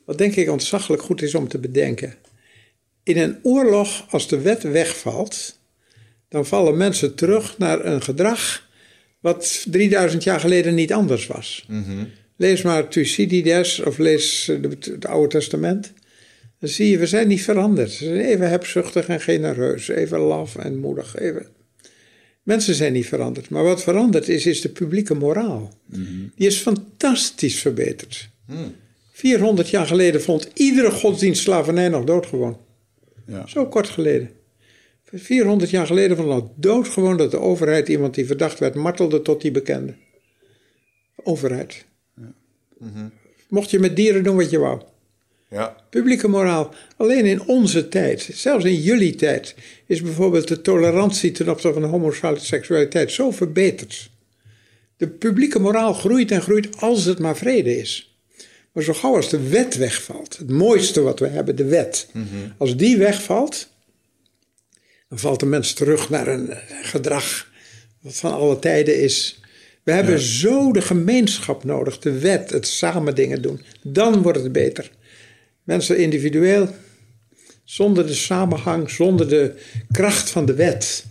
wat denk ik ontzaglijk goed is om te bedenken. In een oorlog, als de wet wegvalt, dan vallen mensen terug naar een gedrag wat 3000 jaar geleden niet anders was. Mhm. Lees maar Thucydides of lees het Oude Testament. Dan zie je, we zijn niet veranderd. Ze zijn even hebzuchtig en genereus, even laf en moedig. Even. Mensen zijn niet veranderd. Maar wat veranderd is, is de publieke moraal. Mhm. Die is fantastisch verbeterd. Mm. 400 jaar geleden vond iedere godsdienst slavernij nog doodgewoon. Ja. Zo kort geleden. 400 jaar geleden vond het doodgewoon dat de overheid iemand die verdacht werd martelde tot die bekende. Overheid. Ja. Mhm. Mocht je met dieren doen wat je wou. Ja. Publieke moraal. Alleen in onze tijd, zelfs in jullie tijd, is bijvoorbeeld de tolerantie ten opzichte van de homoseksualiteit zo verbeterd. De publieke moraal groeit en groeit als het maar vrede is. Maar zo gauw als de wet wegvalt, het mooiste wat we hebben, de wet. Mhm. Als die wegvalt, dan valt de mens terug naar een gedrag wat van alle tijden is. We hebben zo de gemeenschap nodig, de wet, het samen dingen doen. Dan wordt het beter. Mensen individueel, zonder de samenhang, zonder de kracht van de wet,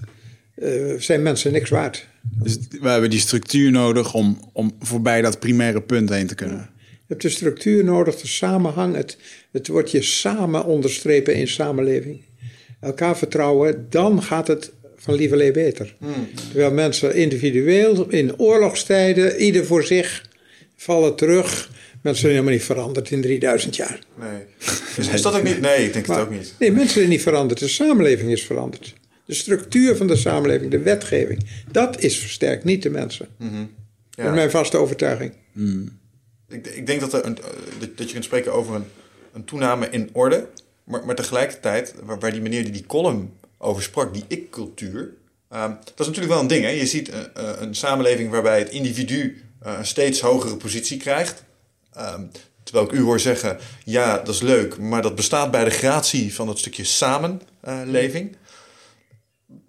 uh, zijn mensen niks waard. Dus we hebben die structuur nodig om, om voorbij dat primaire punt heen te kunnen. Je hebt de structuur nodig, de samenhang. Het, het wordt je samen onderstrepen in samenleving. Elkaar vertrouwen, dan gaat het van lieverlee beter. Hmm. Terwijl mensen individueel, in oorlogstijden, ieder voor zich, vallen terug. Mensen zijn helemaal niet veranderd in 3000 jaar. Nee. Is, is dat ook niet? Nee, ik denk maar, het ook niet. Nee, mensen zijn niet veranderd. De samenleving is veranderd. De structuur van de samenleving, de wetgeving, dat is versterkt, niet de mensen. Mm -hmm. Dat is mijn vaste overtuiging. Mm. Ik, ik, denk dat, er een, dat je kunt spreken over een, een toename in orde. Maar, maar tegelijkertijd, waar, die meneer die die column over sprak, die ik-cultuur. Uh, dat is natuurlijk wel een ding. Hè? Je ziet een, een samenleving waarbij het individu uh, een steeds hogere positie krijgt. Uh, terwijl ik u hoor zeggen, ja, dat is leuk, maar dat bestaat bij de gratie van dat stukje samenleving.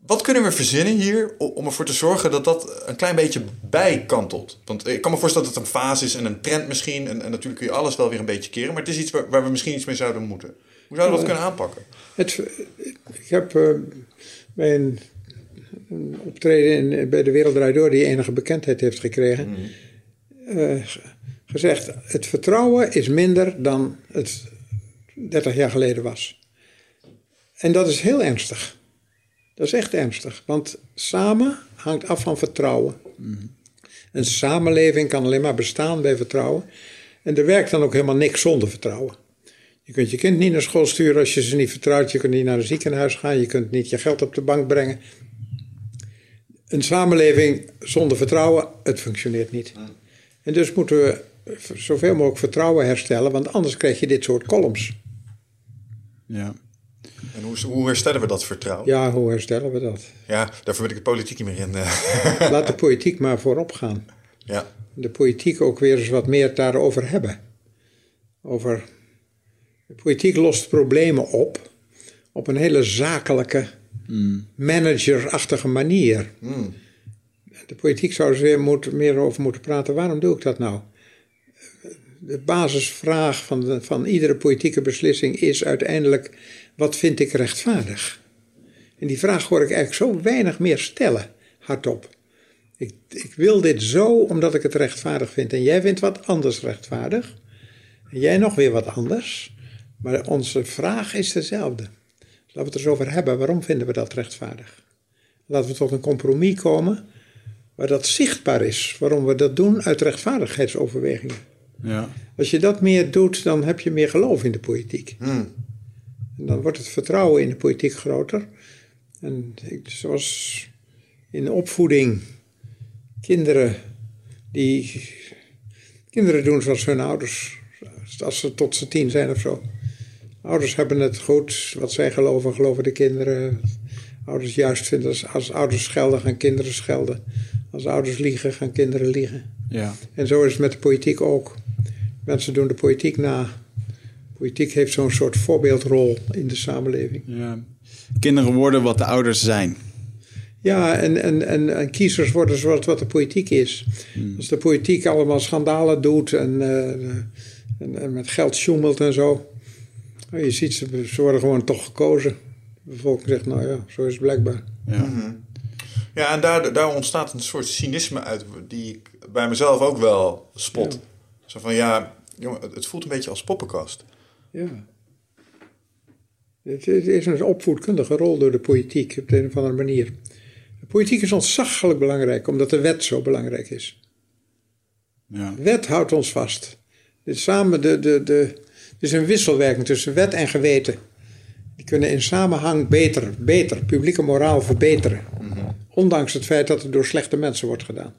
Wat kunnen we verzinnen hier om ervoor te zorgen dat dat een klein beetje bijkantelt? Want ik kan me voorstellen dat het een fase is en een trend misschien. En, en natuurlijk kun je alles wel weer een beetje keren. Maar het is iets waar, waar we misschien iets mee zouden moeten. Hoe zouden we dat kunnen aanpakken? Het, ik heb uh, bij een, een optreden in, bij de Wereld Door... die enige bekendheid heeft gekregen... Mm. Uh, gezegd, het vertrouwen is minder dan het 30 jaar geleden was. En dat is heel ernstig. Dat is echt ernstig, want samen hangt af van vertrouwen. Een samenleving kan alleen maar bestaan bij vertrouwen. En er werkt dan ook helemaal niks zonder vertrouwen. Je kunt je kind niet naar school sturen als je ze niet vertrouwt. Je kunt niet naar een ziekenhuis gaan. Je kunt niet je geld op de bank brengen. Een samenleving zonder vertrouwen, het functioneert niet. En dus moeten we zoveel mogelijk vertrouwen herstellen, want anders krijg je dit soort columns. Ja. En hoe, hoe herstellen we dat vertrouwen? Ja, hoe herstellen we dat? Ja, daar verbind ik de politiek niet meer in. eh. (laughs) Laat de politiek maar voorop gaan. ja. De politiek ook weer eens wat meer daarover hebben. Over. De politiek lost problemen op. op een hele zakelijke, managerachtige manier. Hmm. De politiek zou er weer moeten, meer over moeten praten. Waarom doe ik dat nou? De basisvraag van, de, van iedere politieke beslissing is uiteindelijk: wat vind ik rechtvaardig? En die vraag hoor ik eigenlijk zo weinig meer stellen, hardop. Ik, ik wil dit zo omdat ik het rechtvaardig vind. En jij vindt wat anders rechtvaardig. En jij nog weer wat anders. Maar onze vraag is dezelfde. Laten we het er eens over hebben. Waarom vinden we dat rechtvaardig? Laten we tot een compromis komen waar dat zichtbaar is. Waarom we dat doen uit rechtvaardigheidsoverwegingen. Ja. Als je dat meer doet, dan heb je meer geloof in de politiek. Hmm. En dan wordt het vertrouwen in de politiek groter. En ik, zoals in de opvoeding, kinderen die. Kinderen doen zoals hun ouders, als ze tot ze tien zijn of zo. Ouders hebben het goed, wat zij geloven, geloven de kinderen. Ouders juist vinden, als, als ouders schelden, gaan kinderen schelden. Als ouders liegen, gaan kinderen liegen. Ja. En zo is het met de politiek ook. Mensen doen de politiek na. Politiek heeft zo'n soort voorbeeldrol in de samenleving. ja. Kinderen worden wat de ouders zijn. Ja, en, en, en, en kiezers worden zoals wat de politiek is. Als de politiek allemaal schandalen doet en, eh, en, en met geld sjoemelt en zo. Nou, je ziet, ze, ze worden gewoon toch gekozen. De bevolking zegt, nou ja, zo is het blijkbaar. Ja. Ja, en daar, daar ontstaat een soort cynisme uit die ik bij mezelf ook wel spot. Ja. Zo van, ja, jongen, het, het voelt een beetje als poppenkast. Ja. Het, het is een opvoedkundige rol door de politiek op de een of andere manier. De politiek is ontzaglijk belangrijk, omdat de wet zo belangrijk is. Ja. Wet houdt ons vast. Dit samen de, de, de, is een wisselwerking tussen wet en geweten. Die kunnen in samenhang beter, beter publieke moraal verbeteren. Ondanks het feit dat het door slechte mensen wordt gedaan.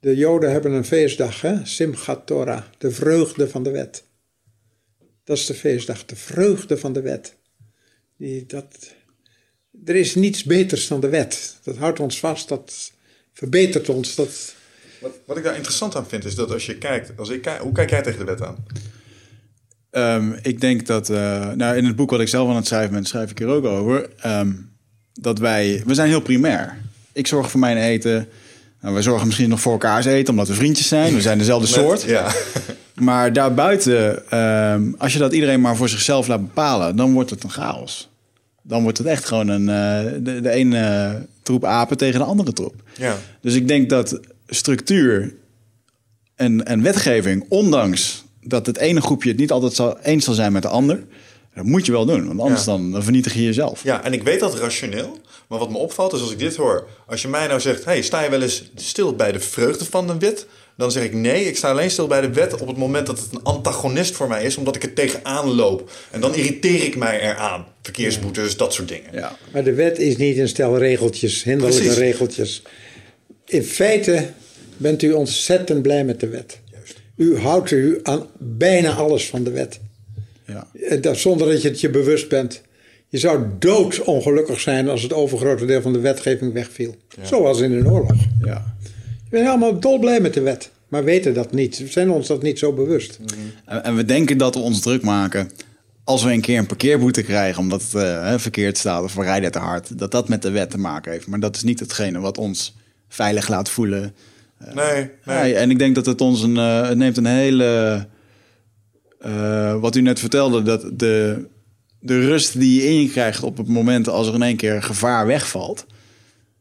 De Joden hebben een feestdag, hè? Simchat Torah, de vreugde van de wet. Dat is de feestdag, de vreugde van de wet. Die, dat, er is niets beters dan de wet. Dat houdt ons vast, dat verbetert ons. Dat, Wat, wat ik daar interessant aan vind, is dat als je kijkt, als ik kijk, hoe kijk jij tegen de wet aan? Ehm, ik denk dat, eh, nou in het boek wat ik zelf aan het schrijven ben, schrijf ik hier ook over. ehm, dat wij, we zijn heel primair. Ik zorg voor mijn eten. Nou, wij zorgen misschien nog voor elkaars eten, omdat we vriendjes zijn. We zijn dezelfde soort. Ja. (laughs) Maar daarbuiten, ehm, als je dat iedereen maar voor zichzelf laat bepalen, dan wordt het een chaos. Dan wordt het echt gewoon een, eh, de, de ene troep apen tegen de andere troep. ja. Dus ik denk dat structuur en, en wetgeving, ondanks dat het ene groepje het niet altijd zal, eens zal zijn met de ander, dat moet je wel doen. Want anders Ja. dan, dan vernietig je jezelf. Ja, en ik weet dat rationeel. Maar wat me opvalt is als ik dit hoor. Als je mij nou zegt, hey, sta je wel eens stil bij de vreugde van de wet? Dan zeg ik nee, ik sta alleen stil bij de wet op het moment dat het een antagonist voor mij is. Omdat ik er tegenaan loop. En dan irriteer ik mij eraan. Verkeersboetes, dat soort dingen. Ja. Maar de wet is niet een stel regeltjes, hinderlijke Precies. regeltjes. In feite bent u ontzettend blij met de wet. Juist. U houdt u aan bijna alles van de wet. Ja. Eh, dat- Zonder dat je het je bewust bent. Je zou doodongelukkig zijn als het overgrote deel van de wetgeving wegviel. Zoals in een oorlog. Ja. We zijn allemaal dolblij met de wet. Maar weten dat niet. We zijn ons dat niet zo bewust. En, en we denken dat we ons druk maken als we een keer een parkeerboete krijgen omdat het eh, verkeerd staat of we rijden te hard, dat dat met de wet te maken heeft. Maar dat is niet hetgene wat ons veilig laat voelen. Nee, nee. Nee, en ik denk dat het ons een, eh, het neemt een hele, eh, wat u net vertelde, dat de, de rust die je in je krijgt op het moment als er in één keer gevaar wegvalt,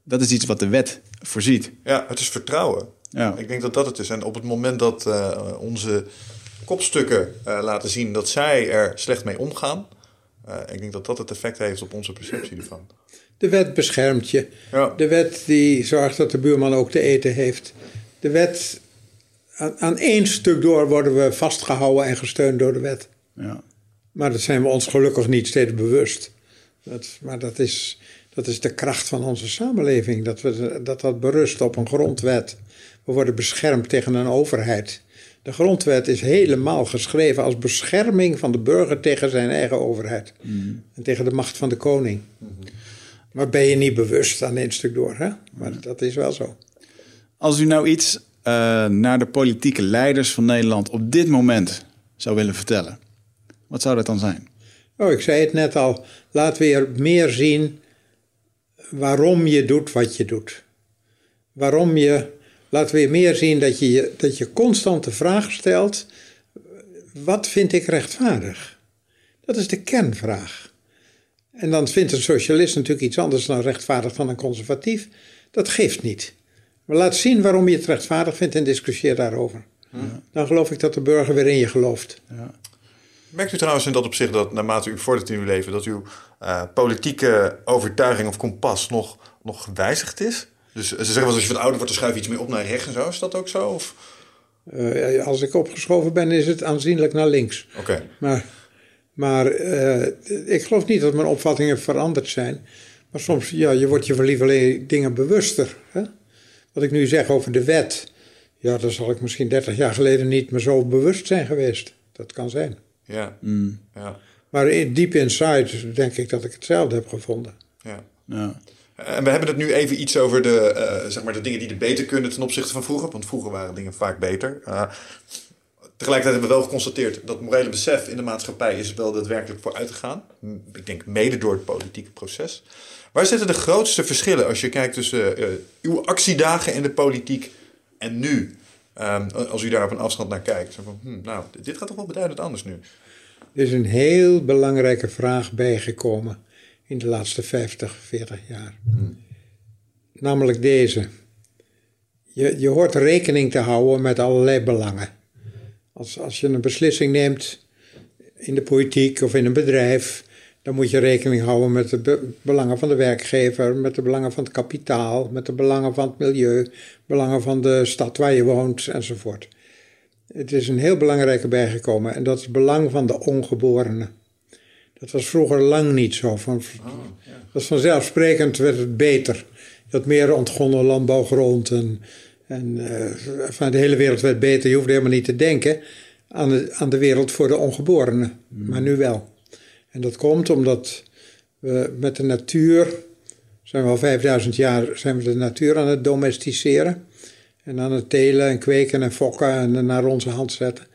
dat is iets wat de wet voorziet. Ja, het is vertrouwen. Ja. Ik denk dat dat het is. En op het moment dat eh, onze kopstukken eh, laten zien dat zij er slecht mee omgaan, eh, ik denk dat dat het effect heeft op onze perceptie ervan. De wet beschermt je. Ja. De wet die zorgt dat de buurman ook te eten heeft. De wet, aan, aan één stuk door worden we vastgehouden en gesteund door de wet. Ja. Maar dat zijn we ons gelukkig niet steeds bewust. Dat, maar dat is, dat is de kracht van onze samenleving. Dat, we, dat dat berust op een grondwet. We worden beschermd tegen een overheid. De grondwet is helemaal geschreven als bescherming van de burger tegen zijn eigen overheid. En tegen de macht van de koning. Maar ben je niet bewust aan één stuk door, hè? Maar dat is wel zo. Als u nou iets eh, naar de politieke leiders van Nederland op dit moment zou willen vertellen, wat zou dat dan zijn? Oh, ik zei het net al. Laat weer meer zien waarom je doet wat je doet. Waarom je. Laat weer meer zien dat je, je- dat je constant de vraag stelt: wat vind ik rechtvaardig? Dat is de kernvraag. En dan vindt een socialist natuurlijk iets anders dan rechtvaardig dan een conservatief. Dat geeft niet. Maar laat zien waarom je het rechtvaardig vindt en discussieer daarover. Dan geloof ik dat de burger weer in je gelooft. Merkt u trouwens in dat opzicht dat naarmate u vordert in uw leven, dat uw eh, politieke overtuiging of kompas nog, nog gewijzigd is? Dus ze zeggen wel eens, als je wat ouder wordt, dan schuif je iets meer op naar rechts en zo. Is dat ook zo? Of? Eh, als ik opgeschoven ben, is het aanzienlijk naar links. Oké. Maar, maar eh, ik geloof niet dat mijn opvattingen veranderd zijn. Maar soms, ja, je wordt je van lieverlee dingen bewuster. Hè? Wat ik nu zeg over de wet, ja, daar zal ik misschien 30 jaar geleden niet meer zo bewust zijn geweest. Dat kan zijn. Ja. ja. Maar in, deep inside denk ik dat ik hetzelfde heb gevonden. ja. Ja. En we hebben het nu even iets over de, eh, zeg maar de dingen die er beter kunnen ten opzichte van vroeger. Want vroeger waren dingen vaak beter. Eh, tegelijkertijd hebben we wel geconstateerd dat morele besef in de maatschappij is wel daadwerkelijk vooruit gegaan. M- Ik denk mede door het politieke proces. Waar zitten de grootste verschillen als je kijkt tussen eh, uw actiedagen in de politiek en nu? Ehm, als u daar op een afstand naar kijkt. Van, hm, nou, dit gaat toch wel beduidend anders nu. Er is een heel belangrijke vraag bijgekomen in de laatste 50, 40 jaar. Namelijk deze. Je, je hoort rekening te houden met allerlei belangen. Als, als je een beslissing neemt in de politiek of in een bedrijf, dan moet je rekening houden met de be- belangen van de werkgever, met de belangen van het kapitaal, met de belangen van het milieu, belangen van de stad waar je woont enzovoort. Het is een heel belangrijke bijgekomen en dat is het belang van de ongeborenen. Dat was vroeger lang niet zo. Van, Dat was vanzelfsprekend werd het beter. Had meer ontgonnen landbouwgrond en, en eh, van de hele wereld werd beter. Je hoefde helemaal niet te denken aan de, aan de wereld voor de ongeborenen, maar nu wel. En dat komt omdat we met de natuur, zijn we al 5000 jaar, zijn we de natuur aan het domesticeren. En aan het telen en kweken en fokken en naar onze hand zetten.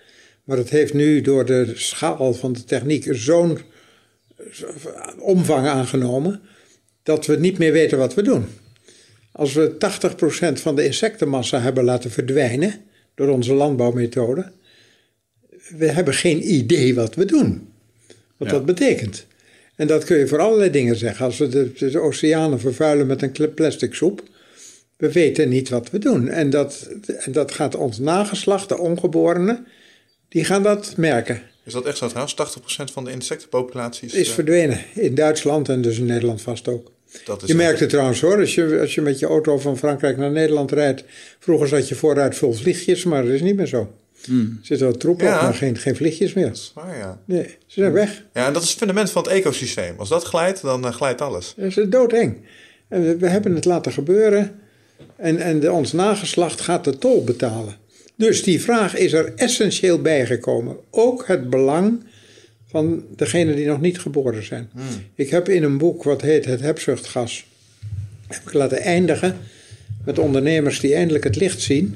Maar het heeft nu door de schaal van de techniek zo'n omvang aangenomen dat we niet meer weten wat we doen. Als we 80% van de insectenmassa hebben laten verdwijnen door onze landbouwmethode, we hebben geen idee wat we doen. Wat Ja. dat betekent. En dat kun je voor allerlei dingen zeggen. Als we de, de oceanen vervuilen met een plastic soep, we weten niet wat we doen. En dat, en dat gaat ons nageslacht, de ongeborenen, die gaan dat merken. Is dat echt zo trouwens? 80% van de insectenpopulatie is, Is eh, verdwenen. In Duitsland en dus in Nederland vast ook. Dat is Je merkt het trouwens hoor, als je, als je met je auto van Frankrijk naar Nederland rijdt. Vroeger zat je vooruit vol vliegjes, maar dat is niet meer zo. Er zitten wel troepen Ja. op, maar geen, geen vliegjes meer. waar, ja. Nee, ze zijn weg. Ja, en dat is het fundament van het ecosysteem. Als dat glijdt, dan eh, glijdt alles. Dat is doodeng. En we, we hebben het laten gebeuren. En, en de, ons nageslacht gaat de tol betalen. Dus die vraag is er essentieel bijgekomen. Ook het belang van degenen die nog niet geboren zijn. Ik heb in een boek wat heet Het hebzuchtgas... heb ik laten eindigen met ondernemers die eindelijk het licht zien...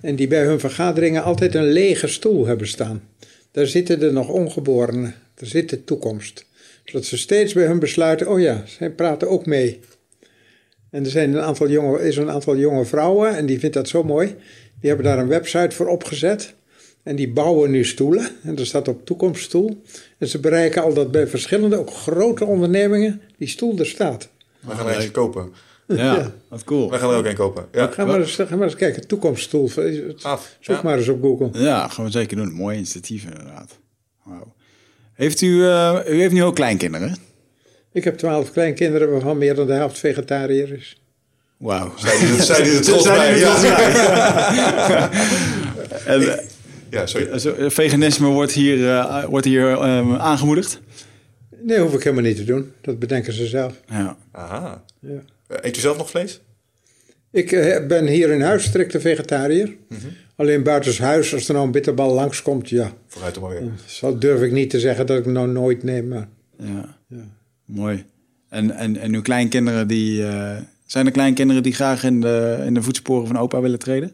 en die bij hun vergaderingen altijd een lege stoel hebben staan. Daar zitten de nog ongeborenen. Daar zit de toekomst. Zodat ze steeds bij hun besluiten... oh ja, zij praten ook mee. En er zijn een aantal jonge, is een aantal jonge vrouwen... en die vindt dat zo mooi... die hebben daar een website voor opgezet... En die bouwen nu stoelen. En er staat op toekomststoel. En ze bereiken al dat bij verschillende, ook grote ondernemingen, die stoel er staat. We gaan er eentje kopen. Ja, Ja. wat cool. We gaan er ook een kopen. Ja, Ga maar, eens, ga maar eens kijken, toekomststoel. af. Zoek Ja. maar eens op Google. Ja, gaan we zeker doen. Mooi initiatief inderdaad. Wauw. Heeft u, eh, u heeft nu ook kleinkinderen? Ik heb twaalf kleinkinderen waarvan meer dan de helft vegetariër is. Wauw. Er- (laughs) zei hij er trots bij? Ja. (laughs) (laughs) En, ja, sorry. zo, eh, veganisme wordt hier, eh, wordt hier eh, aangemoedigd? Nee, hoef ik helemaal niet te doen. Dat bedenken ze zelf. Ja. Aha. Ja. Eh, Eet u zelf nog vlees? Ik eh, ben hier in huis strikte vegetariër. Mhm. Alleen buitenshuis, als er nou een bitterbal langskomt, ja. Vooruit maar weer. Zo durf ik niet te zeggen dat ik nou nooit neem. Maar Ja. Ja. Mooi. En, en, en uw kleinkinderen, die, eh, zijn er kleinkinderen die graag in de, in de voetsporen van opa willen treden?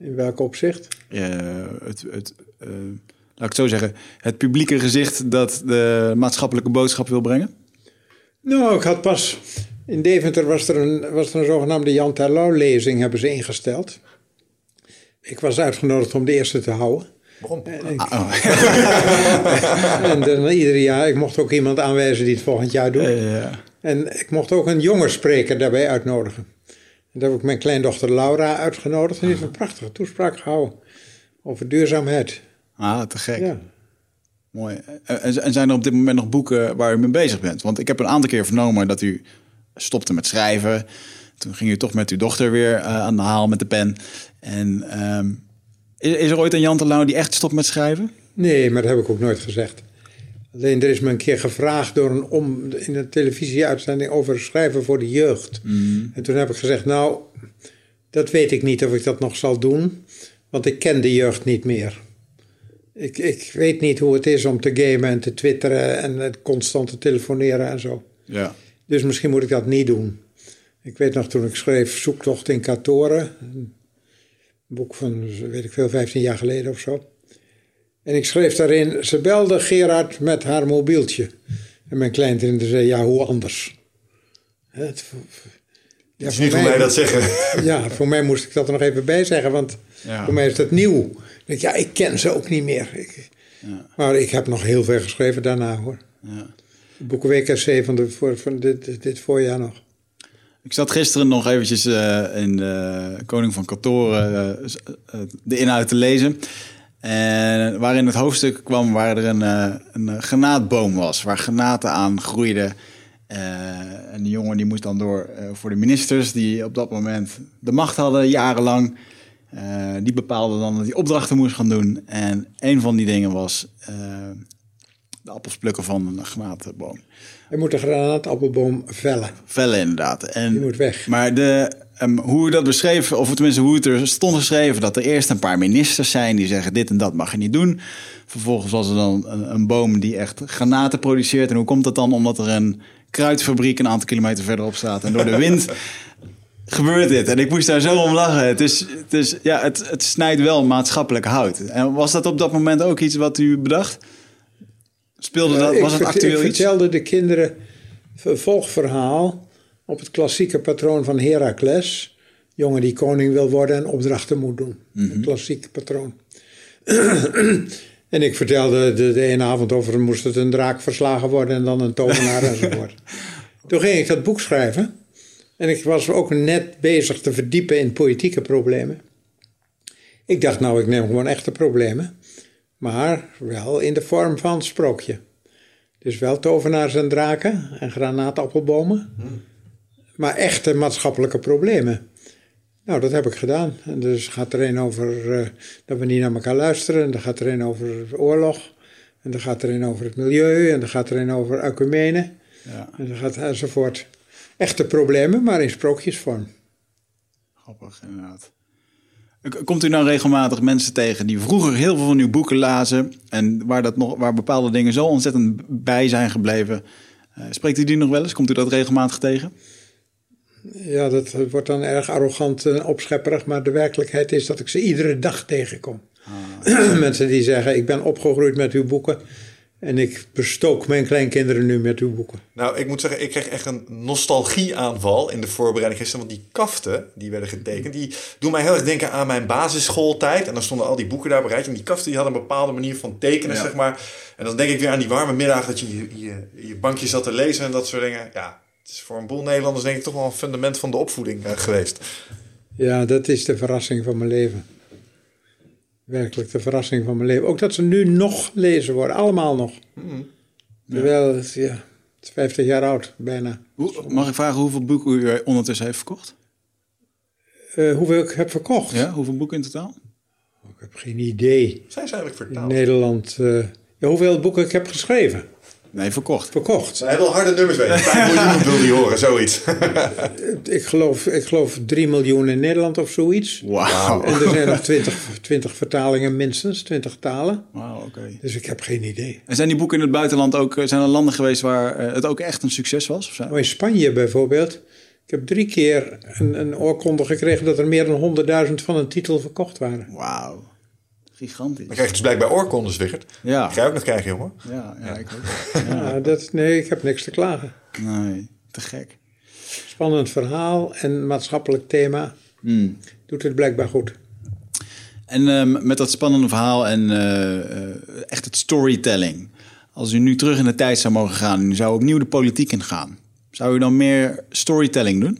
In welk opzicht? Het, het, eh, laat ik het zo zeggen, het publieke gezicht dat de maatschappelijke boodschap wil brengen? Nou, ik had pas... In Deventer was er een, was er een zogenaamde Jan Terlouw-lezing, hebben ze ingesteld. Ik was uitgenodigd om de eerste te houden. Waarom? Ah, oh. (laughs) En dan ieder jaar, ik mocht ook iemand aanwijzen die het volgend jaar doet. En ik mocht ook een jonge spreker daarbij uitnodigen. En daar heb ik mijn kleindochter Laura uitgenodigd. En die heeft een prachtige toespraak gehouden over duurzaamheid. ah, te gek. Ja. Mooi. En, en zijn er op dit moment nog boeken waar u mee bezig bent? Want ik heb een aantal keer vernomen dat u stopte met schrijven. Toen ging u toch met uw dochter weer eh, aan de haal met de pen. En ehm, is, is er ooit een Jan Terlouw die echt stopt met schrijven? Nee, maar dat heb ik ook nooit gezegd. Alleen er is me een keer gevraagd door een om, in een televisieuitzending over schrijven voor de jeugd. En toen heb ik gezegd, nou, dat weet ik niet of ik dat nog zal doen, want ik ken de jeugd niet meer. Ik, ik weet niet hoe het is om te gamen en te twitteren en constant te telefoneren en zo. Ja. Dus misschien moet ik dat niet doen. Ik weet nog toen ik schreef Zoektocht in Katoren. Een boek van, weet ik veel, 15 jaar geleden of zo. En ik schreef daarin, ze belde Gerard met haar mobieltje. En mijn kleinkind zei, ja, hoe anders? Het, ja, Het is niet voor mij dat zeggen. (laughs) ja, voor mij moest ik dat er nog even bij zeggen, want Ja. voor mij is dat nieuw. Ja, ik ken ze ook niet meer. Ik, Ja. Maar ik heb nog heel veel geschreven daarna, hoor. Ja. Boekenweek SC van, de, voor, van dit, dit, voorjaar nog. Ik zat gisteren nog eventjes eh, in de Koning van Katoren eh, s- eh, de inhoud te lezen. En waarin het hoofdstuk kwam waar er een, eh, een granaatboom was, waar granaten aan groeiden. Eh, en die jongen die moest dan door eh, voor de ministers die op dat moment de macht hadden jarenlang. Die bepaalden dan dat hij opdrachten moest gaan doen. En een van die dingen was de appels plukken van een granatenboom. Je moet de granaatappelboom vellen. Vellen inderdaad. En, Die moet weg. Maar de, ehm, hoe dat beschreef, of tenminste hoe het er stond geschreven... dat er eerst een paar ministers zijn die zeggen dit en dat mag je niet doen. Vervolgens was er dan een, een boom die echt granaten produceert. En hoe komt dat dan? Omdat er een kruidfabriek een aantal kilometer verderop staat. En door de wind (laughs) gebeurt dit. En ik moest daar zo om lachen. Het, is, het, is, ja, het, het snijdt wel maatschappelijk hout. En was dat op dat moment ook iets wat u bedacht? Speelde dat, Ik was het actueel Ik iets? vertelde de kinderen een volgverhaal op het klassieke patroon van Heracles. Jongen die koning wil worden en opdrachten moet doen. Mhm. Een klassiek patroon. (clears throat) en ik vertelde de, de ene avond over moest het een draak verslagen worden en dan een tovenaar enzovoort. (laughs) Toen ging ik dat boek schrijven. En ik was ook net bezig te verdiepen in politieke problemen. Ik dacht nou, ik neem gewoon echte problemen. Maar wel in de vorm van sprookje. Dus wel tovenaars en draken en granaatappelbomen. Maar echte maatschappelijke problemen. Nou, dat heb ik gedaan. En dus gaat er een over eh, dat we niet naar elkaar luisteren. En dan gaat er een over oorlog. En dan gaat er een over het milieu. En dan gaat er een over ecumene. Ja, En dan gaat enzovoort. Echte problemen, maar in sprookjesvorm. grappig inderdaad. K- Komt u nou regelmatig mensen tegen die vroeger heel veel van uw boeken lazen en waar, dat nog, waar bepaalde dingen zo ontzettend bij zijn gebleven? Eh, spreekt u die nog wel eens? Komt u dat regelmatig tegen? Ja, dat wordt dan erg arrogant en opschepperig, maar de werkelijkheid is dat ik ze iedere dag tegenkom. (clears throat) Mensen die zeggen: Ik ben opgegroeid met uw boeken en ik bestook mijn kleinkinderen nu met uw boeken. Nou, ik moet zeggen, ik kreeg echt een nostalgieaanval in de voorbereiding gisteren. Want die kaften, die werden getekend, die doen mij heel erg denken aan mijn basisschooltijd. En dan stonden al die boeken daar bereid. En die kaften die hadden een bepaalde manier van tekenen, Ja. zeg maar. En dan denk ik weer aan die warme middag dat je je, je, je bankje zat te lezen en dat soort dingen. Ja, is voor een boel Nederlanders denk ik toch wel een fundament van de opvoeding eh, geweest. Ja, dat is de verrassing van mijn leven. Werkelijk de verrassing van mijn leven. Ook dat ze nu nog lezen worden, allemaal nog. Terwijl, het, ja, Het is 50 jaar oud, bijna. Hoe, mag ik vragen hoeveel boeken u ondertussen heeft verkocht? Uh, hoeveel ik heb verkocht? Ja, hoeveel boeken in totaal? Oh, ik heb geen idee. Zijn ze eigenlijk vertaald? In Nederland. Uh, ja, hoeveel boeken ik heb geschreven? Nee, verkocht. Verkocht. Hij wil harde nummers weten. 5 miljoen (laughs) wil hij horen, zoiets. (laughs) ik, geloof, ik geloof 3 miljoen in Nederland of zoiets. Wauw. En er zijn nog 20, 20 vertalingen minstens, 20 talen. Wauw, oké. Dus ik heb geen idee. En zijn die boeken in het buitenland ook, zijn er landen geweest waar het ook echt een succes was? Of zo? Oh, in Spanje bijvoorbeeld. Ik heb drie keer een, een oorkonde gekregen dat er meer dan 100.000 van een titel verkocht waren. Wauw. Gigantisch. Dan krijg je dus blijkbaar oorkondes, Wiggert. Ja. Dat ga je ook nog krijgen, jongen. Ja, ja, ik ook. (laughs) Ja. dat, nee, ik heb niks te klagen. Nee, te gek. Spannend verhaal en maatschappelijk thema. Hmm. Doet het blijkbaar goed. En uh, met dat spannende verhaal en uh, uh, echt het storytelling. Als u nu terug in de tijd zou mogen gaan en u zou opnieuw de politiek ingaan. Zou u dan meer storytelling doen?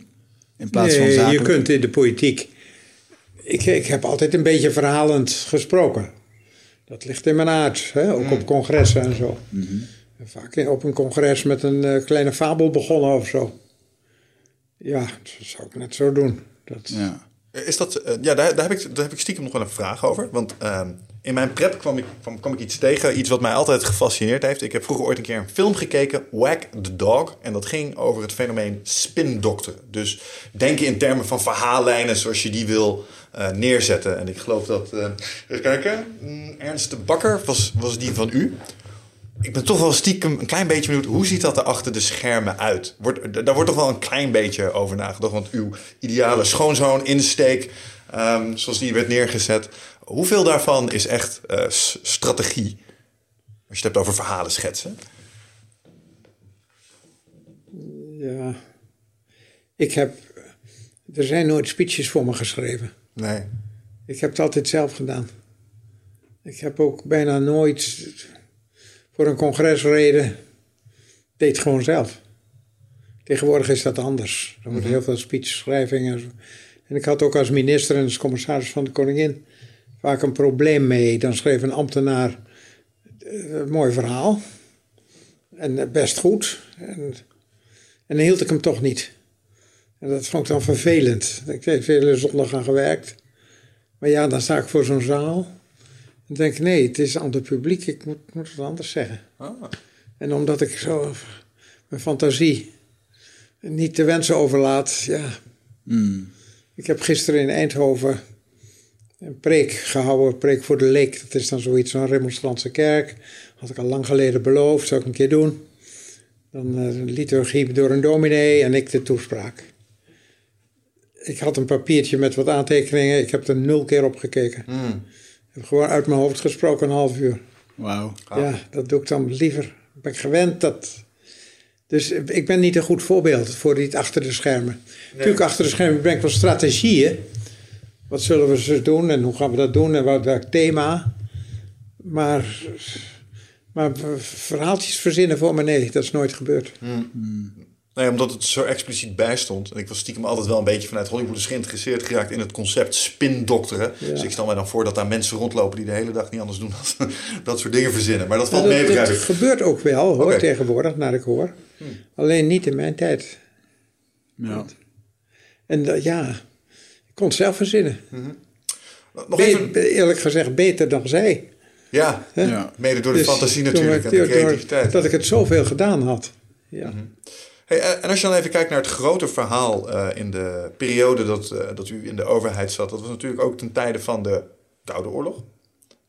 In plaats nee, van zakelijk? je kunt in de politiek ik, ik heb altijd een beetje verhalend gesproken. Dat ligt in mijn aard, hè? ook op congressen en zo. Vaak op een congres met een uh, kleine fabel begonnen of zo. Ja, dat zou ik net zo doen. Dat... Ja. Is dat, uh, ja, daar, daar, heb ik, daar heb ik stiekem nog wel een vraag over. Want uh, in mijn prep kwam ik, kwam, kwam ik iets tegen, iets wat mij altijd gefascineerd heeft. Ik heb vroeger ooit een keer een film gekeken, Whack the Dog. En dat ging over het fenomeen spindokter. Dus denken in termen van verhaallijnen zoals je die wil neerzetten. En ik geloof dat, uh, even kijken, mm, Ernst de Bakker was, was die van u. Ik ben toch wel stiekem een klein beetje benieuwd, hoe ziet dat er achter de schermen uit? Daar wordt toch wel een klein beetje over nagedacht, want uw ideale schoonzoon insteek, um, zoals die werd neergezet, hoeveel daarvan is echt uh, strategie? Als je het hebt over verhalen schetsen. Ja, ik heb, er zijn nooit speeches voor me geschreven. Nee. Ik heb het altijd zelf gedaan. Ik heb ook bijna nooit voor een congres reden. Deed het gewoon zelf. Tegenwoordig is dat anders. Er wordt heel veel speechschrijving en zo. En ik had ook als minister en als commissaris van de koningin vaak een probleem mee. Dan schreef een ambtenaar een mooi verhaal. En best goed. En, en dan hield ik hem toch niet. En dat vond ik dan vervelend. Ik heb vele zondag aan gewerkt. Maar ja, dan sta ik voor zo'n zaal. En denk ik, nee, het is aan het publiek. Ik moet, moet het anders zeggen. Ah. En omdat ik zo mijn fantasie niet te wensen overlaat, ja. Mm. Ik heb gisteren in Eindhoven een preek gehouden, een preek voor de leek. Dat is dan zoiets, zo'n remonstrantse kerk. Had ik al lang geleden beloofd, zou ik een keer doen. Dan een liturgie door een dominee en ik de toespraak. Ik had een papiertje met wat aantekeningen. Ik heb er nul keer op gekeken. Mm. Ik heb gewoon uit mijn hoofd gesproken een half uur. Wauw. Ja, dat doe ik dan liever. Ik ben gewend dat. Dus ik ben niet een goed voorbeeld voor dit achter de schermen. Natuurlijk, achter de schermen ben ik wel strategieën. Wat zullen we ze doen en hoe gaan we dat doen en wat welk thema. Maar, maar verhaaltjes verzinnen voor me, nee, dat is nooit gebeurd. Mm. Nee, omdat het zo expliciet bij stond. En ik was stiekem altijd wel een beetje vanuit Hollywood dus geïnteresseerd geraakt in het concept spindokteren. Ja. Dus ik stel mij dan voor dat daar mensen rondlopen die de hele dag niet anders doen dan (laughs) dat soort dingen verzinnen. Maar dat valt dat, mee, begrijp dat gebeurt ook wel, hoor, tegenwoordig, naar ik hoor. Alleen niet in mijn tijd. Ja. En dat- ja, ik kon het zelf verzinnen. Nog Be- even, eerlijk gezegd, beter dan zij. ja? Ja. mede door de Dus fantasie natuurlijk en de door- creativiteit. Dat ik het zoveel gedaan had. Ja. Hey, eh, en als je dan even kijkt naar het grote verhaal eh, in de periode dat, eh, dat u in de overheid zat, dat was natuurlijk ook ten tijde van de Koude Oorlog.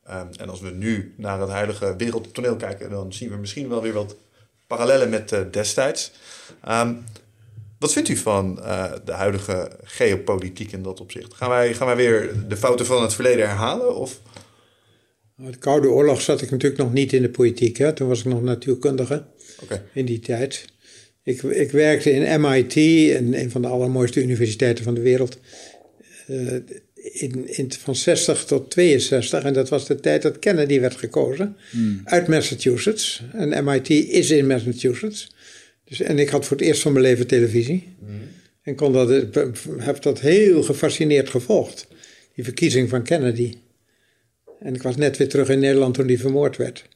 Ehm, en als we nu naar het huidige wereldtoneel kijken, dan zien we misschien wel weer wat parallellen met destijds. Ehm, wat vindt u van de huidige geopolitiek in dat opzicht? Gaan wij, gaan wij weer de fouten van het verleden herhalen? Of? De Koude Oorlog zat ik natuurlijk nog niet in de politiek. Hè. Toen was ik nog natuurkundige in die tijd. Ik, ik werkte in MIT, een, een van de allermooiste universiteiten van de wereld. eh, in, in, van 60 tot 62. En dat was de tijd dat Kennedy werd gekozen. Uit Massachusetts. En MIT is in Massachusetts. Dus, en ik had voor het eerst van mijn leven televisie. En kon dat, heb dat heel gefascineerd gevolgd. Die verkiezing van Kennedy. En ik was net weer terug in Nederland toen die vermoord werd.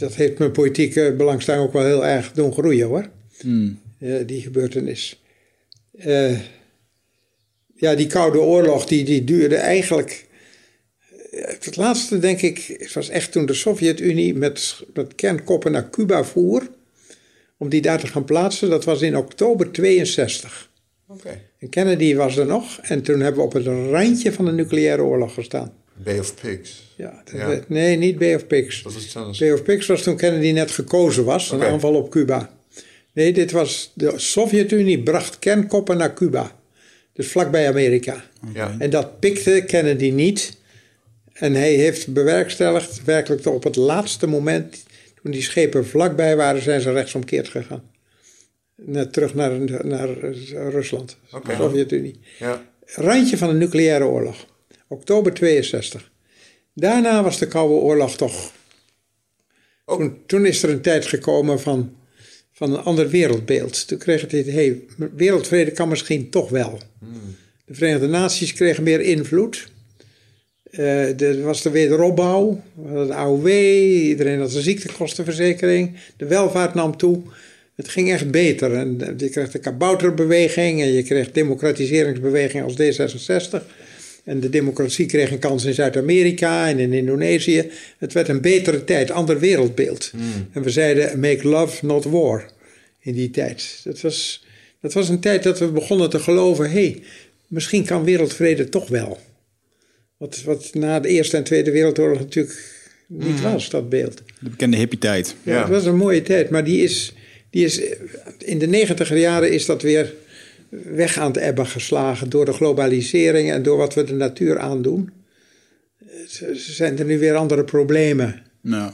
Dat heeft mijn politieke belangstelling ook wel heel erg doen groeien hoor. Hmm. Die gebeurtenis. Eh, ja, die Koude Oorlog die, die duurde eigenlijk. eh, Het laatste, denk ik, het was echt toen de Sovjet-Unie met, met kernkoppen naar Cuba voer. Om die daar te gaan plaatsen. Dat was in oktober 62. Oké. En Kennedy was er nog. En toen hebben we op het randje van de nucleaire oorlog gestaan. Bay of Pigs. Ja, dat Ja. werd- nee, niet Bay of Pigs. Dat anders. Bay of Pigs was toen Kennedy net gekozen was. Een aanval op Cuba. Nee, dit was... De Sovjet-Unie bracht kernkoppen naar Cuba. Dus vlakbij Amerika. Ja. En dat pikte Kennedy niet. En hij heeft bewerkstelligd, werkelijk op het laatste moment... toen die schepen vlakbij waren, zijn ze rechtsomkeerd gegaan. Naar, terug naar, naar Rusland, de Sovjet-Unie. Ja. Randje van de nucleaire oorlog. Oktober 62. Daarna was de Koude Oorlog toch... Toen, toen is er een tijd gekomen van, van een ander wereldbeeld. Toen kreeg het idee, hey, wereldvrede kan misschien toch wel. De Verenigde Naties kregen meer invloed. Eh, er was de wederopbouw, de AOW, iedereen had een ziektekostenverzekering. De welvaart nam toe. Het ging echt beter. En eh, je kreeg de kabouterbeweging en je kreeg democratiseringsbeweging als D66. En de democratie kreeg een kans in Zuid-Amerika en in Indonesië. Het werd een betere tijd, ander wereldbeeld. En we zeiden make love, not war in die tijd. Dat was, dat was een tijd dat we begonnen te geloven... hé, hey, misschien kan wereldvrede toch wel. Wat, wat na de Eerste en Tweede Wereldoorlog natuurlijk niet was, dat beeld. De bekende hippie-tijd. Ja, Ja. Het was een mooie tijd, maar die is, die is, in de negentiger jaren is dat weer weg aan het ebben geslagen door de globalisering en door wat we de natuur aandoen. Ze- ze Zijn er nu weer andere problemen? Nou,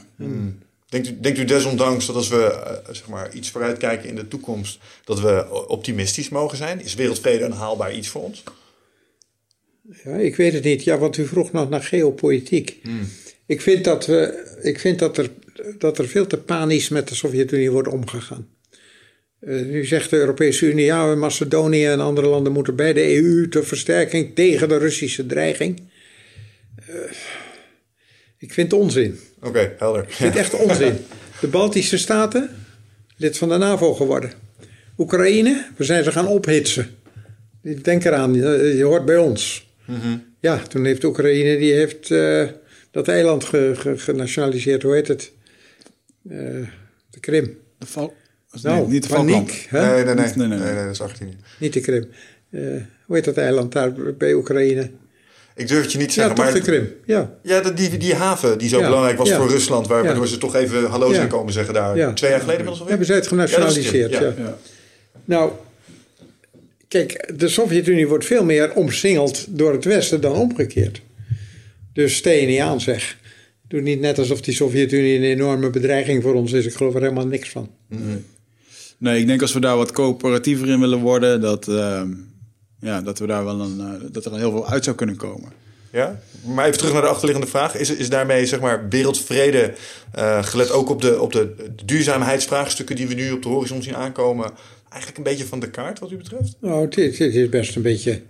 Denkt u, denkt u desondanks dat als we eh, zeg maar iets vooruitkijken in de toekomst, dat we optimistisch mogen zijn? Is wereldvrede een haalbaar iets voor ons? Ja, ik weet het niet. Ja, want u vroeg nog naar geopolitiek. Ik vind, dat, we, ik vind dat, er, dat er veel te panisch met de Sovjet-Unie wordt omgegaan. Eh, nu zegt de Europese Unie, ja, Macedonië en andere landen moeten bij de EU ter versterking tegen de Russische dreiging. Eh, ik vind het onzin. Oké, helder. Ik vind het echt onzin. (laughs) De Baltische Staten, lid van de NAVO geworden. Oekraïne, we zijn ze gaan ophitsen. Denk eraan, je je hoort bij ons. Ja, toen heeft Oekraïne die heeft, eh, dat eiland ge- ge- genationaliseerd. Hoe heet het? Eh, de Krim. de val... was Nou, nee, niet de paniek. Hè? Nee, nee, nee. Nee, nee, nee, nee. nee, dat is Argentinië. Niet de Krim. Eh, hoe heet dat eiland daar bij Oekraïne? Ik durf het je niet te Ja, zeggen, toch maar... de Krim. Ja. Ja, dat- die, die haven die zo Ja, belangrijk was ja. voor Rusland, waar- Ja. waardoor ze toch even hallo zijn Ja. komen zeggen daar. Ja. Twee jaar geleden inmiddels alweer? Hebben zij het genationaliseerd? Ja, Ja, Ja. Nou, kijk, de Sovjet-Unie wordt veel meer omsingeld door het Westen dan omgekeerd. Dus stel je niet aan, zeg. Doe niet net alsof die Sovjet-Unie een enorme bedreiging voor ons is. Ik geloof er helemaal niks van. Nee, ik denk als we daar wat coöperatiever in willen worden, dat, ehm, ja, dat, we daar wel een, eh, dat er heel veel uit zou kunnen komen. Ja? Maar even terug naar de achterliggende vraag. Is, is daarmee zeg maar, wereldvrede, eh, gelet ook op, de, op de duurzaamheidsvraagstukken die we nu op de horizon zien aankomen, eigenlijk een beetje van de kaart wat u betreft? Nou, het is, het is best een beetje...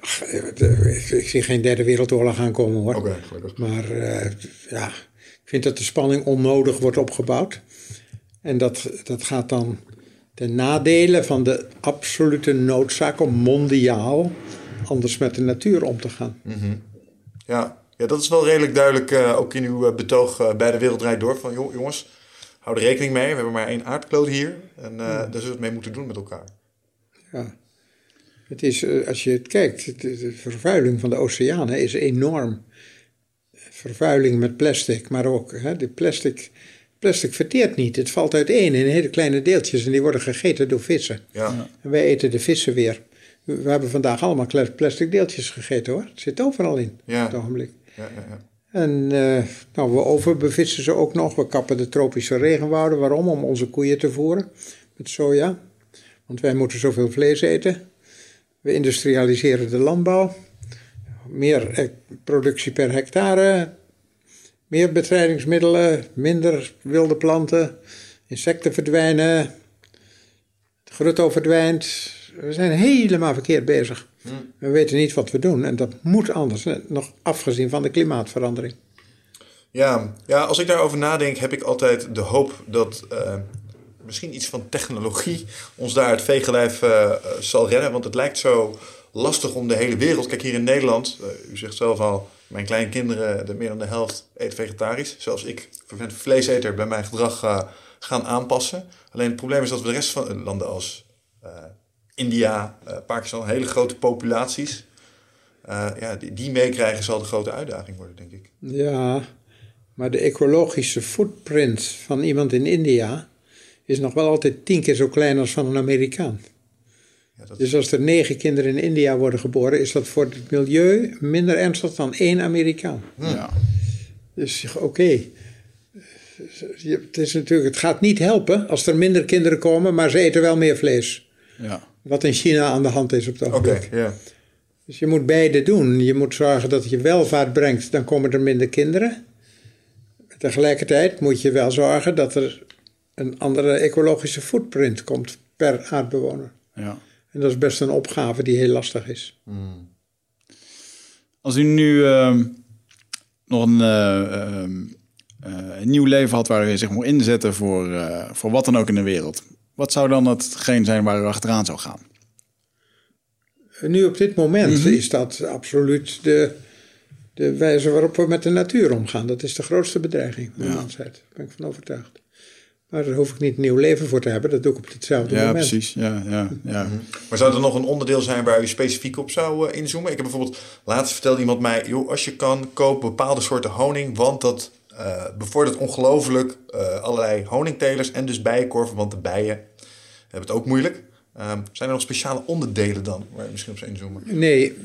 Ach, eh, Ik zie geen derde wereldoorlog aankomen hoor. Oké, gelukkig. Maar eh, ja, ik vind dat de spanning onnodig wordt opgebouwd. En dat, dat gaat dan ten nadele van de absolute noodzaak om mondiaal anders met de natuur om te gaan. Ja. ja, dat is wel redelijk duidelijk eh, ook in uw eh, betoog eh, bij de Wereldrijd Door. Van "Joh, jongens, hou er rekening mee. We hebben maar één aardkloot hier. En eh, daar zullen we het mee moeten doen met elkaar. Ja. Het is, als je het kijkt, de vervuiling van de oceanen is enorm. Vervuiling met plastic, maar ook hè, de plastic, plastic verteert niet. Het valt uiteen in hele kleine deeltjes en die worden gegeten door vissen. Ja. En wij eten de vissen weer. We hebben vandaag allemaal plastic deeltjes gegeten hoor. Het zit overal in Ja. op het ogenblik. Ja, ja, ja. En eh, nou, we overbevissen ze ook nog. We kappen de tropische regenwouden. Waarom? Om onze koeien te voeren met soja. Want wij moeten zoveel vlees eten. We industrialiseren de landbouw. Meer eh, productie per hectare. Meer bestrijdingsmiddelen. Minder wilde planten. Insecten verdwijnen. Het grutto verdwijnt. We zijn helemaal verkeerd bezig. We weten niet wat we doen. En dat moet anders. eh, Nog afgezien van de klimaatverandering. Ja, ja, als ik daarover nadenk, heb ik altijd de hoop dat uh, misschien iets van technologie ons daar het vegenlijf uh, zal redden. Want het lijkt zo lastig om de hele wereld. Kijk, hier in Nederland, uh, u zegt zelf al, mijn kleinkinderen, de meer dan de helft, eet vegetarisch. Zelfs ik, vervent vleeseter, bij mijn gedrag gaan aanpassen. Alleen het probleem is dat we de rest van landen als India, Pakistan, hele grote populaties. ja, die, die meekrijgen zal de grote uitdaging worden, denk ik. Ja, maar de ecologische footprint van iemand in India is nog wel altijd tien keer zo klein als van een Amerikaan. Ja, Dus als er negen kinderen in India worden geboren, is dat voor het milieu minder ernstig dan één Amerikaan. Ja. Dus oké. Het, is natuurlijk, het gaat niet helpen als er minder kinderen komen, maar ze eten wel meer vlees. Ja. Wat in China aan de hand is op het ogenblik. Oké, ja. Dus je moet beide doen. Je moet zorgen dat je welvaart brengt, dan komen er minder kinderen. Tegelijkertijd moet je wel zorgen dat er een andere ecologische footprint komt per aardbewoner. Ja. En dat is best een opgave die heel lastig is. Hmm. Als u nu ehm, nog een, uh, een, nieuw leven had waar u zich moet inzetten voor, eh, voor wat dan ook in de wereld, wat zou dan hetgeen zijn waar u achteraan zou gaan? Nu op dit moment mhm. is dat absoluut de, de wijze waarop we met de natuur omgaan. Dat is de grootste bedreiging van de mensheid. Daar ben ik van overtuigd. Maar daar hoef ik niet een nieuw leven voor te hebben. Dat doe ik op hetzelfde ja, moment. Precies. Ja, ja, ja. Mhm. Maar zou er nog een onderdeel zijn waar u specifiek op zou uh, inzoomen? Ik heb bijvoorbeeld, laatst vertelde iemand mij... joh, als je kan, koop bepaalde soorten honing... want dat uh, bevordert ongelooflijk uh, allerlei honingtelers... en dus bijenkorven, want de bijen hebben het ook moeilijk. Um, zijn er nog speciale onderdelen dan waar je misschien op zou inzoomen? Nee,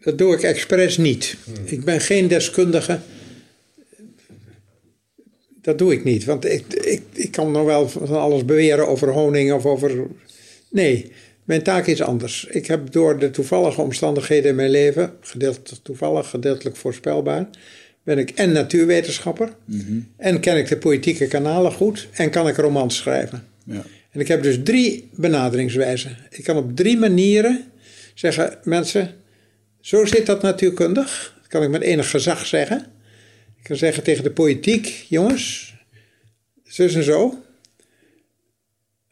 dat doe ik expres niet. Hmm. Ik ben geen deskundige. Dat doe ik niet, want ik, ik, ik kan nog wel van alles beweren over honing of over. Nee, mijn taak is anders. Ik heb door de toevallige omstandigheden in mijn leven, gedeeltelijk toevallig, gedeeltelijk voorspelbaar, ben ik en natuurwetenschapper, mhm. en ken ik de politieke kanalen goed, en kan ik romans schrijven. Ja. En ik heb dus drie benaderingswijzen. Ik kan op drie manieren zeggen: mensen, zo zit dat natuurkundig. Dat kan ik met enig gezag zeggen. Ik kan zeggen tegen de politiek, jongens, zus en zo.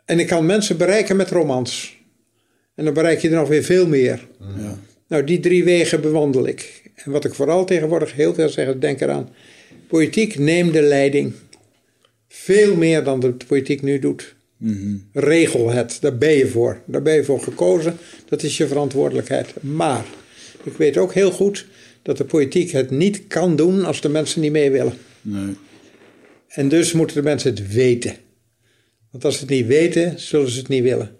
En ik kan mensen bereiken met romans. En dan bereik je er nog weer veel meer. Ja. Nou, die drie wegen bewandel ik. En wat ik vooral tegenwoordig heel veel zeg, denk eraan. Politiek neem de leiding. Veel meer dan de politiek nu doet. Mm Regel het, daar ben je voor. Daar ben je voor gekozen. Dat is je verantwoordelijkheid. Maar ik weet ook heel goed dat de politiek het niet kan doen als de mensen niet mee willen. Nee. En dus moeten de mensen het weten. Want als ze het niet weten, zullen ze het niet willen.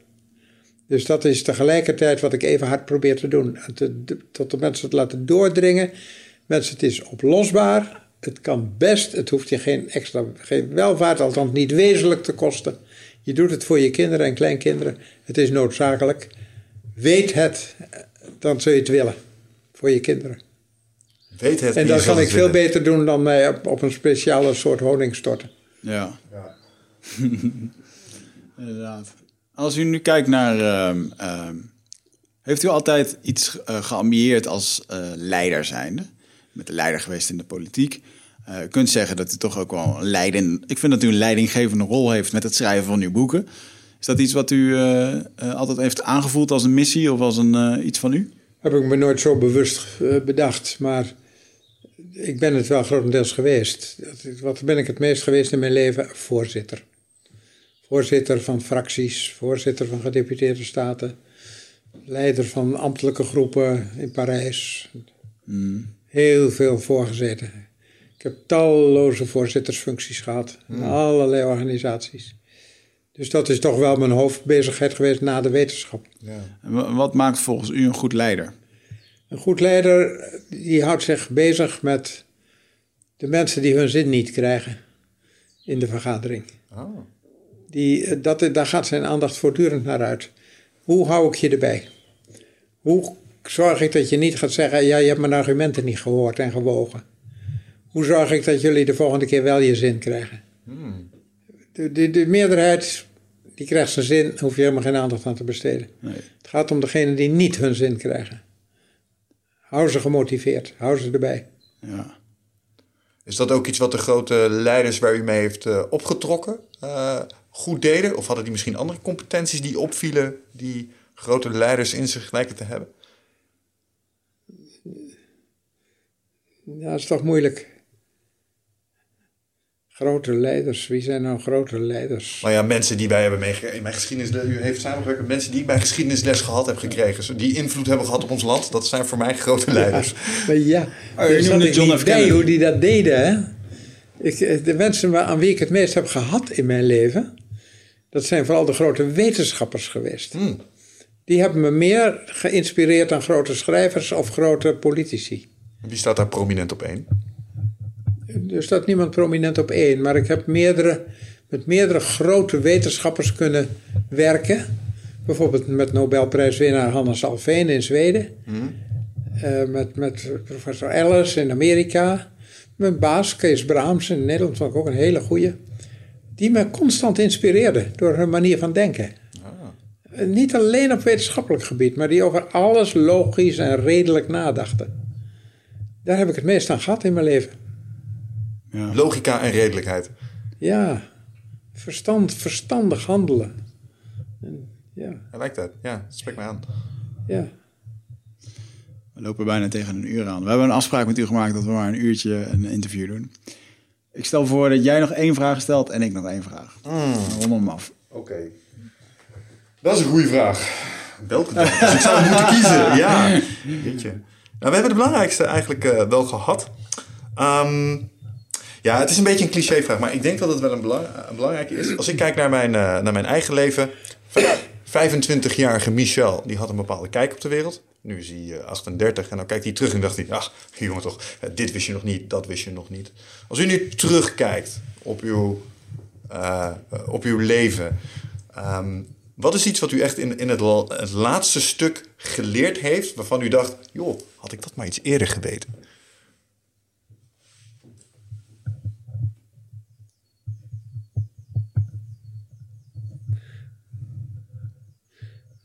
Dus dat is tegelijkertijd wat ik even hard probeer te doen. tot de mensen het laten doordringen. Mensen, het is oplosbaar. Het kan best. Het hoeft je geen extra geen welvaart, althans niet wezenlijk te kosten. Je doet het voor je kinderen en kleinkinderen. Het is noodzakelijk. Weet het, dan zul je het willen voor je kinderen. Weet het en dat kan ik veel beter doen dan mij op, op, een speciale soort honing storten. Ja. ja. (laughs) Inderdaad. Als u nu kijkt naar. Uh, heeft u altijd iets uh, geambieerd als uh, leider zijnde? Met de leider geweest in de politiek. Uh, u kunt zeggen dat u toch ook wel een leiding. Ik vind dat u een leidinggevende rol heeft met het schrijven van uw boeken. Is dat iets wat u altijd heeft aangevoeld als een missie of als een, iets van u? heb ik me nooit zo bewust eh, bedacht. Maar ik ben het wel grotendeels geweest. Wat ben ik het meest geweest in mijn leven? Voorzitter. Voorzitter van fracties, voorzitter van gedeputeerde staten, leider van ambtelijke groepen in Parijs. Hmm. Heel veel voorgezeten. Ik heb talloze voorzittersfuncties gehad in hmm. allerlei organisaties. Dus dat is toch wel mijn hoofdbezigheid geweest na de wetenschap. Ja. En wat maakt volgens u een goed leider? Een goed leider die houdt zich bezig met de mensen die hun zin niet krijgen in de vergadering. Oh. Die, dat, daar gaat zijn aandacht voortdurend naar uit. Hoe hou ik je erbij? Hoe zorg ik dat je niet gaat zeggen: ja, je hebt mijn argumenten niet gehoord en gewogen? Hoe zorg ik dat jullie de volgende keer wel je zin krijgen? Hmm. De, de, de, meerderheid die krijgt zijn zin, hoef je helemaal geen aandacht aan te besteden. Nee. Het gaat om degenen die niet hun zin krijgen. Hou ze gemotiveerd, hou ze erbij. Ja. Is dat ook iets wat de grote leiders waar u mee heeft uh, opgetrokken uh, goed deden? Of hadden die misschien andere competenties die opvielen die grote leiders in zich lijken te hebben? Ja, dat is toch moeilijk. Grote leiders, wie zijn nou grote leiders? Maar ja, mensen die wij hebben meegekregen. In mijn geschiedenis, u heeft samengewerkt met mensen die ik bij geschiedenisles gehad heb gekregen. Die invloed hebben gehad op ons land. Dat zijn voor mij grote leiders. Ja, maar ja, oh, je noemde John F. Kennedy. hoe die dat deden. Hè? Ik, de mensen aan wie ik het meest heb gehad in mijn leven, dat zijn vooral de grote wetenschappers geweest. Hmm. Die hebben me meer geïnspireerd dan grote schrijvers of grote politici. Wie staat daar prominent op één? Er staat niemand prominent op één, maar ik heb meerdere, met meerdere grote wetenschappers kunnen werken. Bijvoorbeeld met Nobelprijswinnaar Hannes Alfveen in Zweden. Hmm. Uh, met, met professor Ellis in Amerika. Mijn baas, Kees Braams in Nederland, vond ik ook een hele goeie. Die me constant inspireerde door hun manier van denken. Ah. Niet alleen op wetenschappelijk gebied, maar die over alles logisch en redelijk nadachten. Daar heb ik het meest aan gehad in mijn leven. Ja. Logica en redelijkheid. Ja, verstand, verstandig handelen. En, ja. I like that. Ja, spreek me aan. Ja. We lopen bijna tegen een uur aan. We hebben een afspraak met u gemaakt dat we maar een uurtje een interview doen. Ik stel voor dat jij nog één vraag stelt en ik nog één vraag. Mm. Rond hem af. Oké. Dat is een goede vraag. Welke dan? Dus ik zou moeten (laughs) kiezen. Ja. Weet je. Nou, we hebben de belangrijkste eigenlijk uh, wel gehad. Um, ja, het is een beetje een clichévraag, maar ik denk dat het wel een, een belangrijke is. Als ik kijk naar mijn, uh, naar mijn eigen leven. (clears throat) 25-jarige Michel, die had een bepaalde kijk op de wereld. Nu is hij 38 eh, en dan kijkt hij terug en dacht hij... ach, (laughs) jongen toch, dit wist je nog niet, dat wist je nog niet. Als u nu terugkijkt op uw, op uw leven... Um, wat is iets wat u echt in, in het, het laatste stuk geleerd heeft... waarvan u dacht, joh, had ik dat maar iets eerder geweten?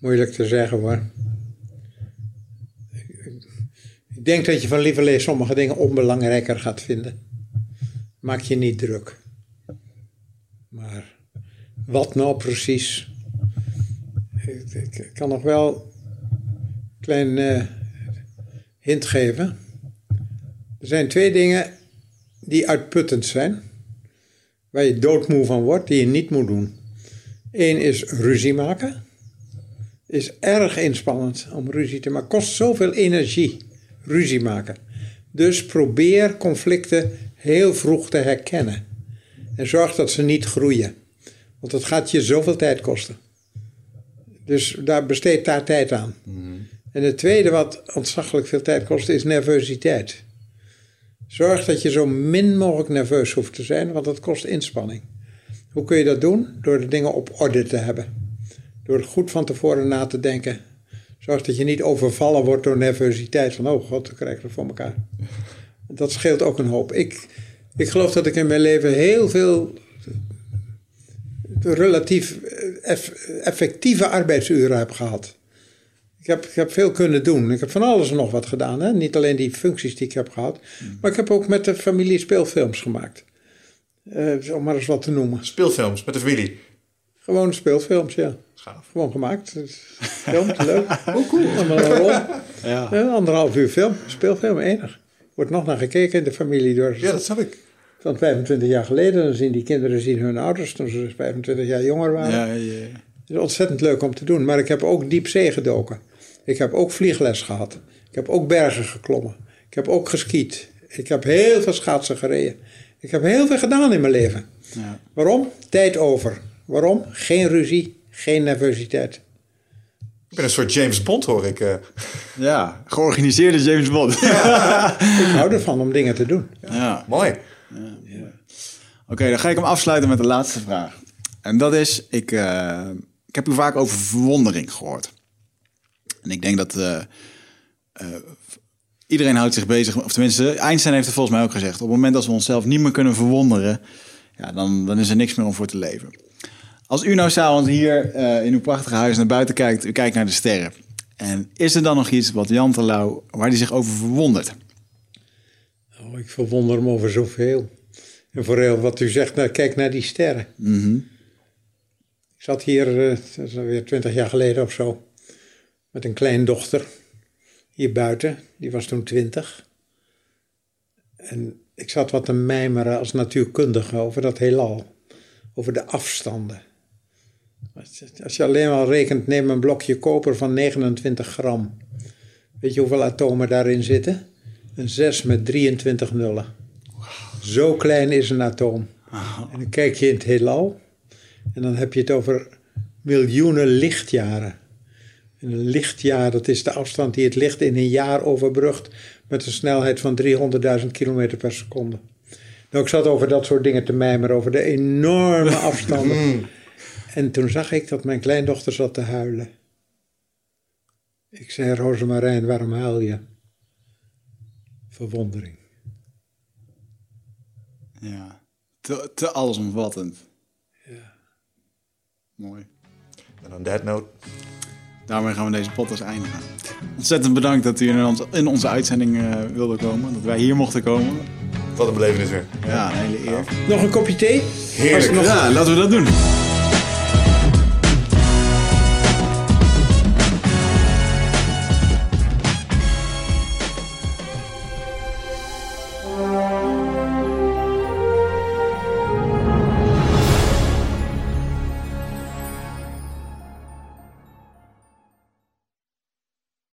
Moeilijk te zeggen hoor. Ik denk dat je van lieverlee sommige dingen onbelangrijker gaat vinden. Maak je niet druk. Maar wat nou precies? Ik, kan nog wel een klein uh, hint geven. Er zijn twee dingen die uitputtend zijn. Waar je doodmoe van wordt, die je niet moet doen. Eén is ruzie maken is erg inspannend om ruzie te maken. Kost zoveel energie, ruzie maken. Dus probeer conflicten heel vroeg te herkennen. En zorg dat ze niet groeien. Want dat gaat je zoveel tijd kosten. Dus daar besteed daar tijd aan. Mhm. En het tweede wat ontzaglijk veel tijd kost is nervositeit. Zorg dat je zo min mogelijk nerveus hoeft te zijn, want dat kost inspanning. Hoe kun je dat doen? Door de dingen op orde te hebben. Door goed van tevoren na te denken. Zorg dat je niet overvallen wordt door nervositeit. Van, oh god, dan krijg ik het voor elkaar. Dat scheelt ook een hoop. Ik, ik geloof dat ik in mijn leven heel veel relatief effectieve arbeidsuren heb gehad. Ik heb, ik heb veel kunnen doen. Ik heb van alles en nog wat gedaan. Hè? Niet alleen die functies die ik heb gehad. Maar ik heb ook met de familie speelfilms gemaakt. Uh, om maar eens wat te noemen. Speelfilms met de familie? Gewoon speelfilms, ja. Gewoon gemaakt. Film, leuk. (laughs) Oh, cool. Allemaal (laughs) Ja. anderhalf uur film, speelfilm, enig. Wordt nog naar gekeken in de familie. Door, ja, dat snap ik. Van 25 jaar geleden. Dan zien die kinderen zien hun ouders toen ze 25 jaar jonger waren. Ja, ja, ja. Het is ontzettend leuk om te doen. Maar ik heb ook diep zee gedoken. Ik heb ook vliegles gehad. Ik heb ook bergen geklommen. Ik heb ook geskiet. Ik heb heel veel schaatsen gereden. Ik heb heel veel gedaan in mijn leven. Ja. Waarom? Tijd over. Waarom? Geen ruzie, geen nervositeit. Ik ben een soort James Bond, hoor ik. Uh. Ja, georganiseerde James Bond. (laughs) ik hou ervan om dingen te doen. Ja. Mooi. Ja. Oké, dan ga ik hem afsluiten met de laatste vraag. En dat is, ik, uh, ik heb u vaak over verwondering gehoord. En ik denk dat uh, iedereen houdt zich bezig, of tenminste, Einstein heeft het volgens mij ook gezegd. Op het moment dat we onszelf niet meer kunnen verwonderen, ja, dan, dan is er niks meer om voor te leven. Als u nou s'avonds hier uh, in uw prachtige huis naar buiten kijkt, u kijkt naar de sterren. En is er dan nog iets wat Jan Terlouw, waar hij zich over verwondert? Oh, ik verwonder me over zoveel. En vooral wat u zegt, nou, kijk naar die sterren. Ik zat hier, eh, dat is alweer twintig jaar geleden of zo, met een kleindochter hier buiten. Die was toen twintig. En ik zat wat te mijmeren als natuurkundige over dat heelal. Over de afstanden. Als je alleen maar rekent, neem een blokje koper van 29 gram. Weet je hoeveel atomen daarin zitten? Een 6 met 23 nullen. Zo klein is een atoom. En dan kijk je in het heelal. En dan heb je het over miljoenen lichtjaren. En een lichtjaar, dat is de afstand die het licht in een jaar overbrugt met een snelheid van 300.000 kilometer per seconde. Nou, ik zat over dat soort dingen te mijmeren, over de enorme (laughs) afstanden. En toen zag ik dat mijn kleindochter zat te huilen. Ik zei, Rosemarijn, waarom huil je? Verwondering. Ja, te, te allesomvattend. Ja. Mooi. En on that note, Daarmee gaan we deze podcast eindigen. Ontzettend bedankt dat u in, ons, in onze uitzending eh, wilde komen. Dat wij hier mochten komen. wat een belevenis weer. Ja, een hele eer. Nog een kopje thee? Heerlijk. Ja, laten we dat doen.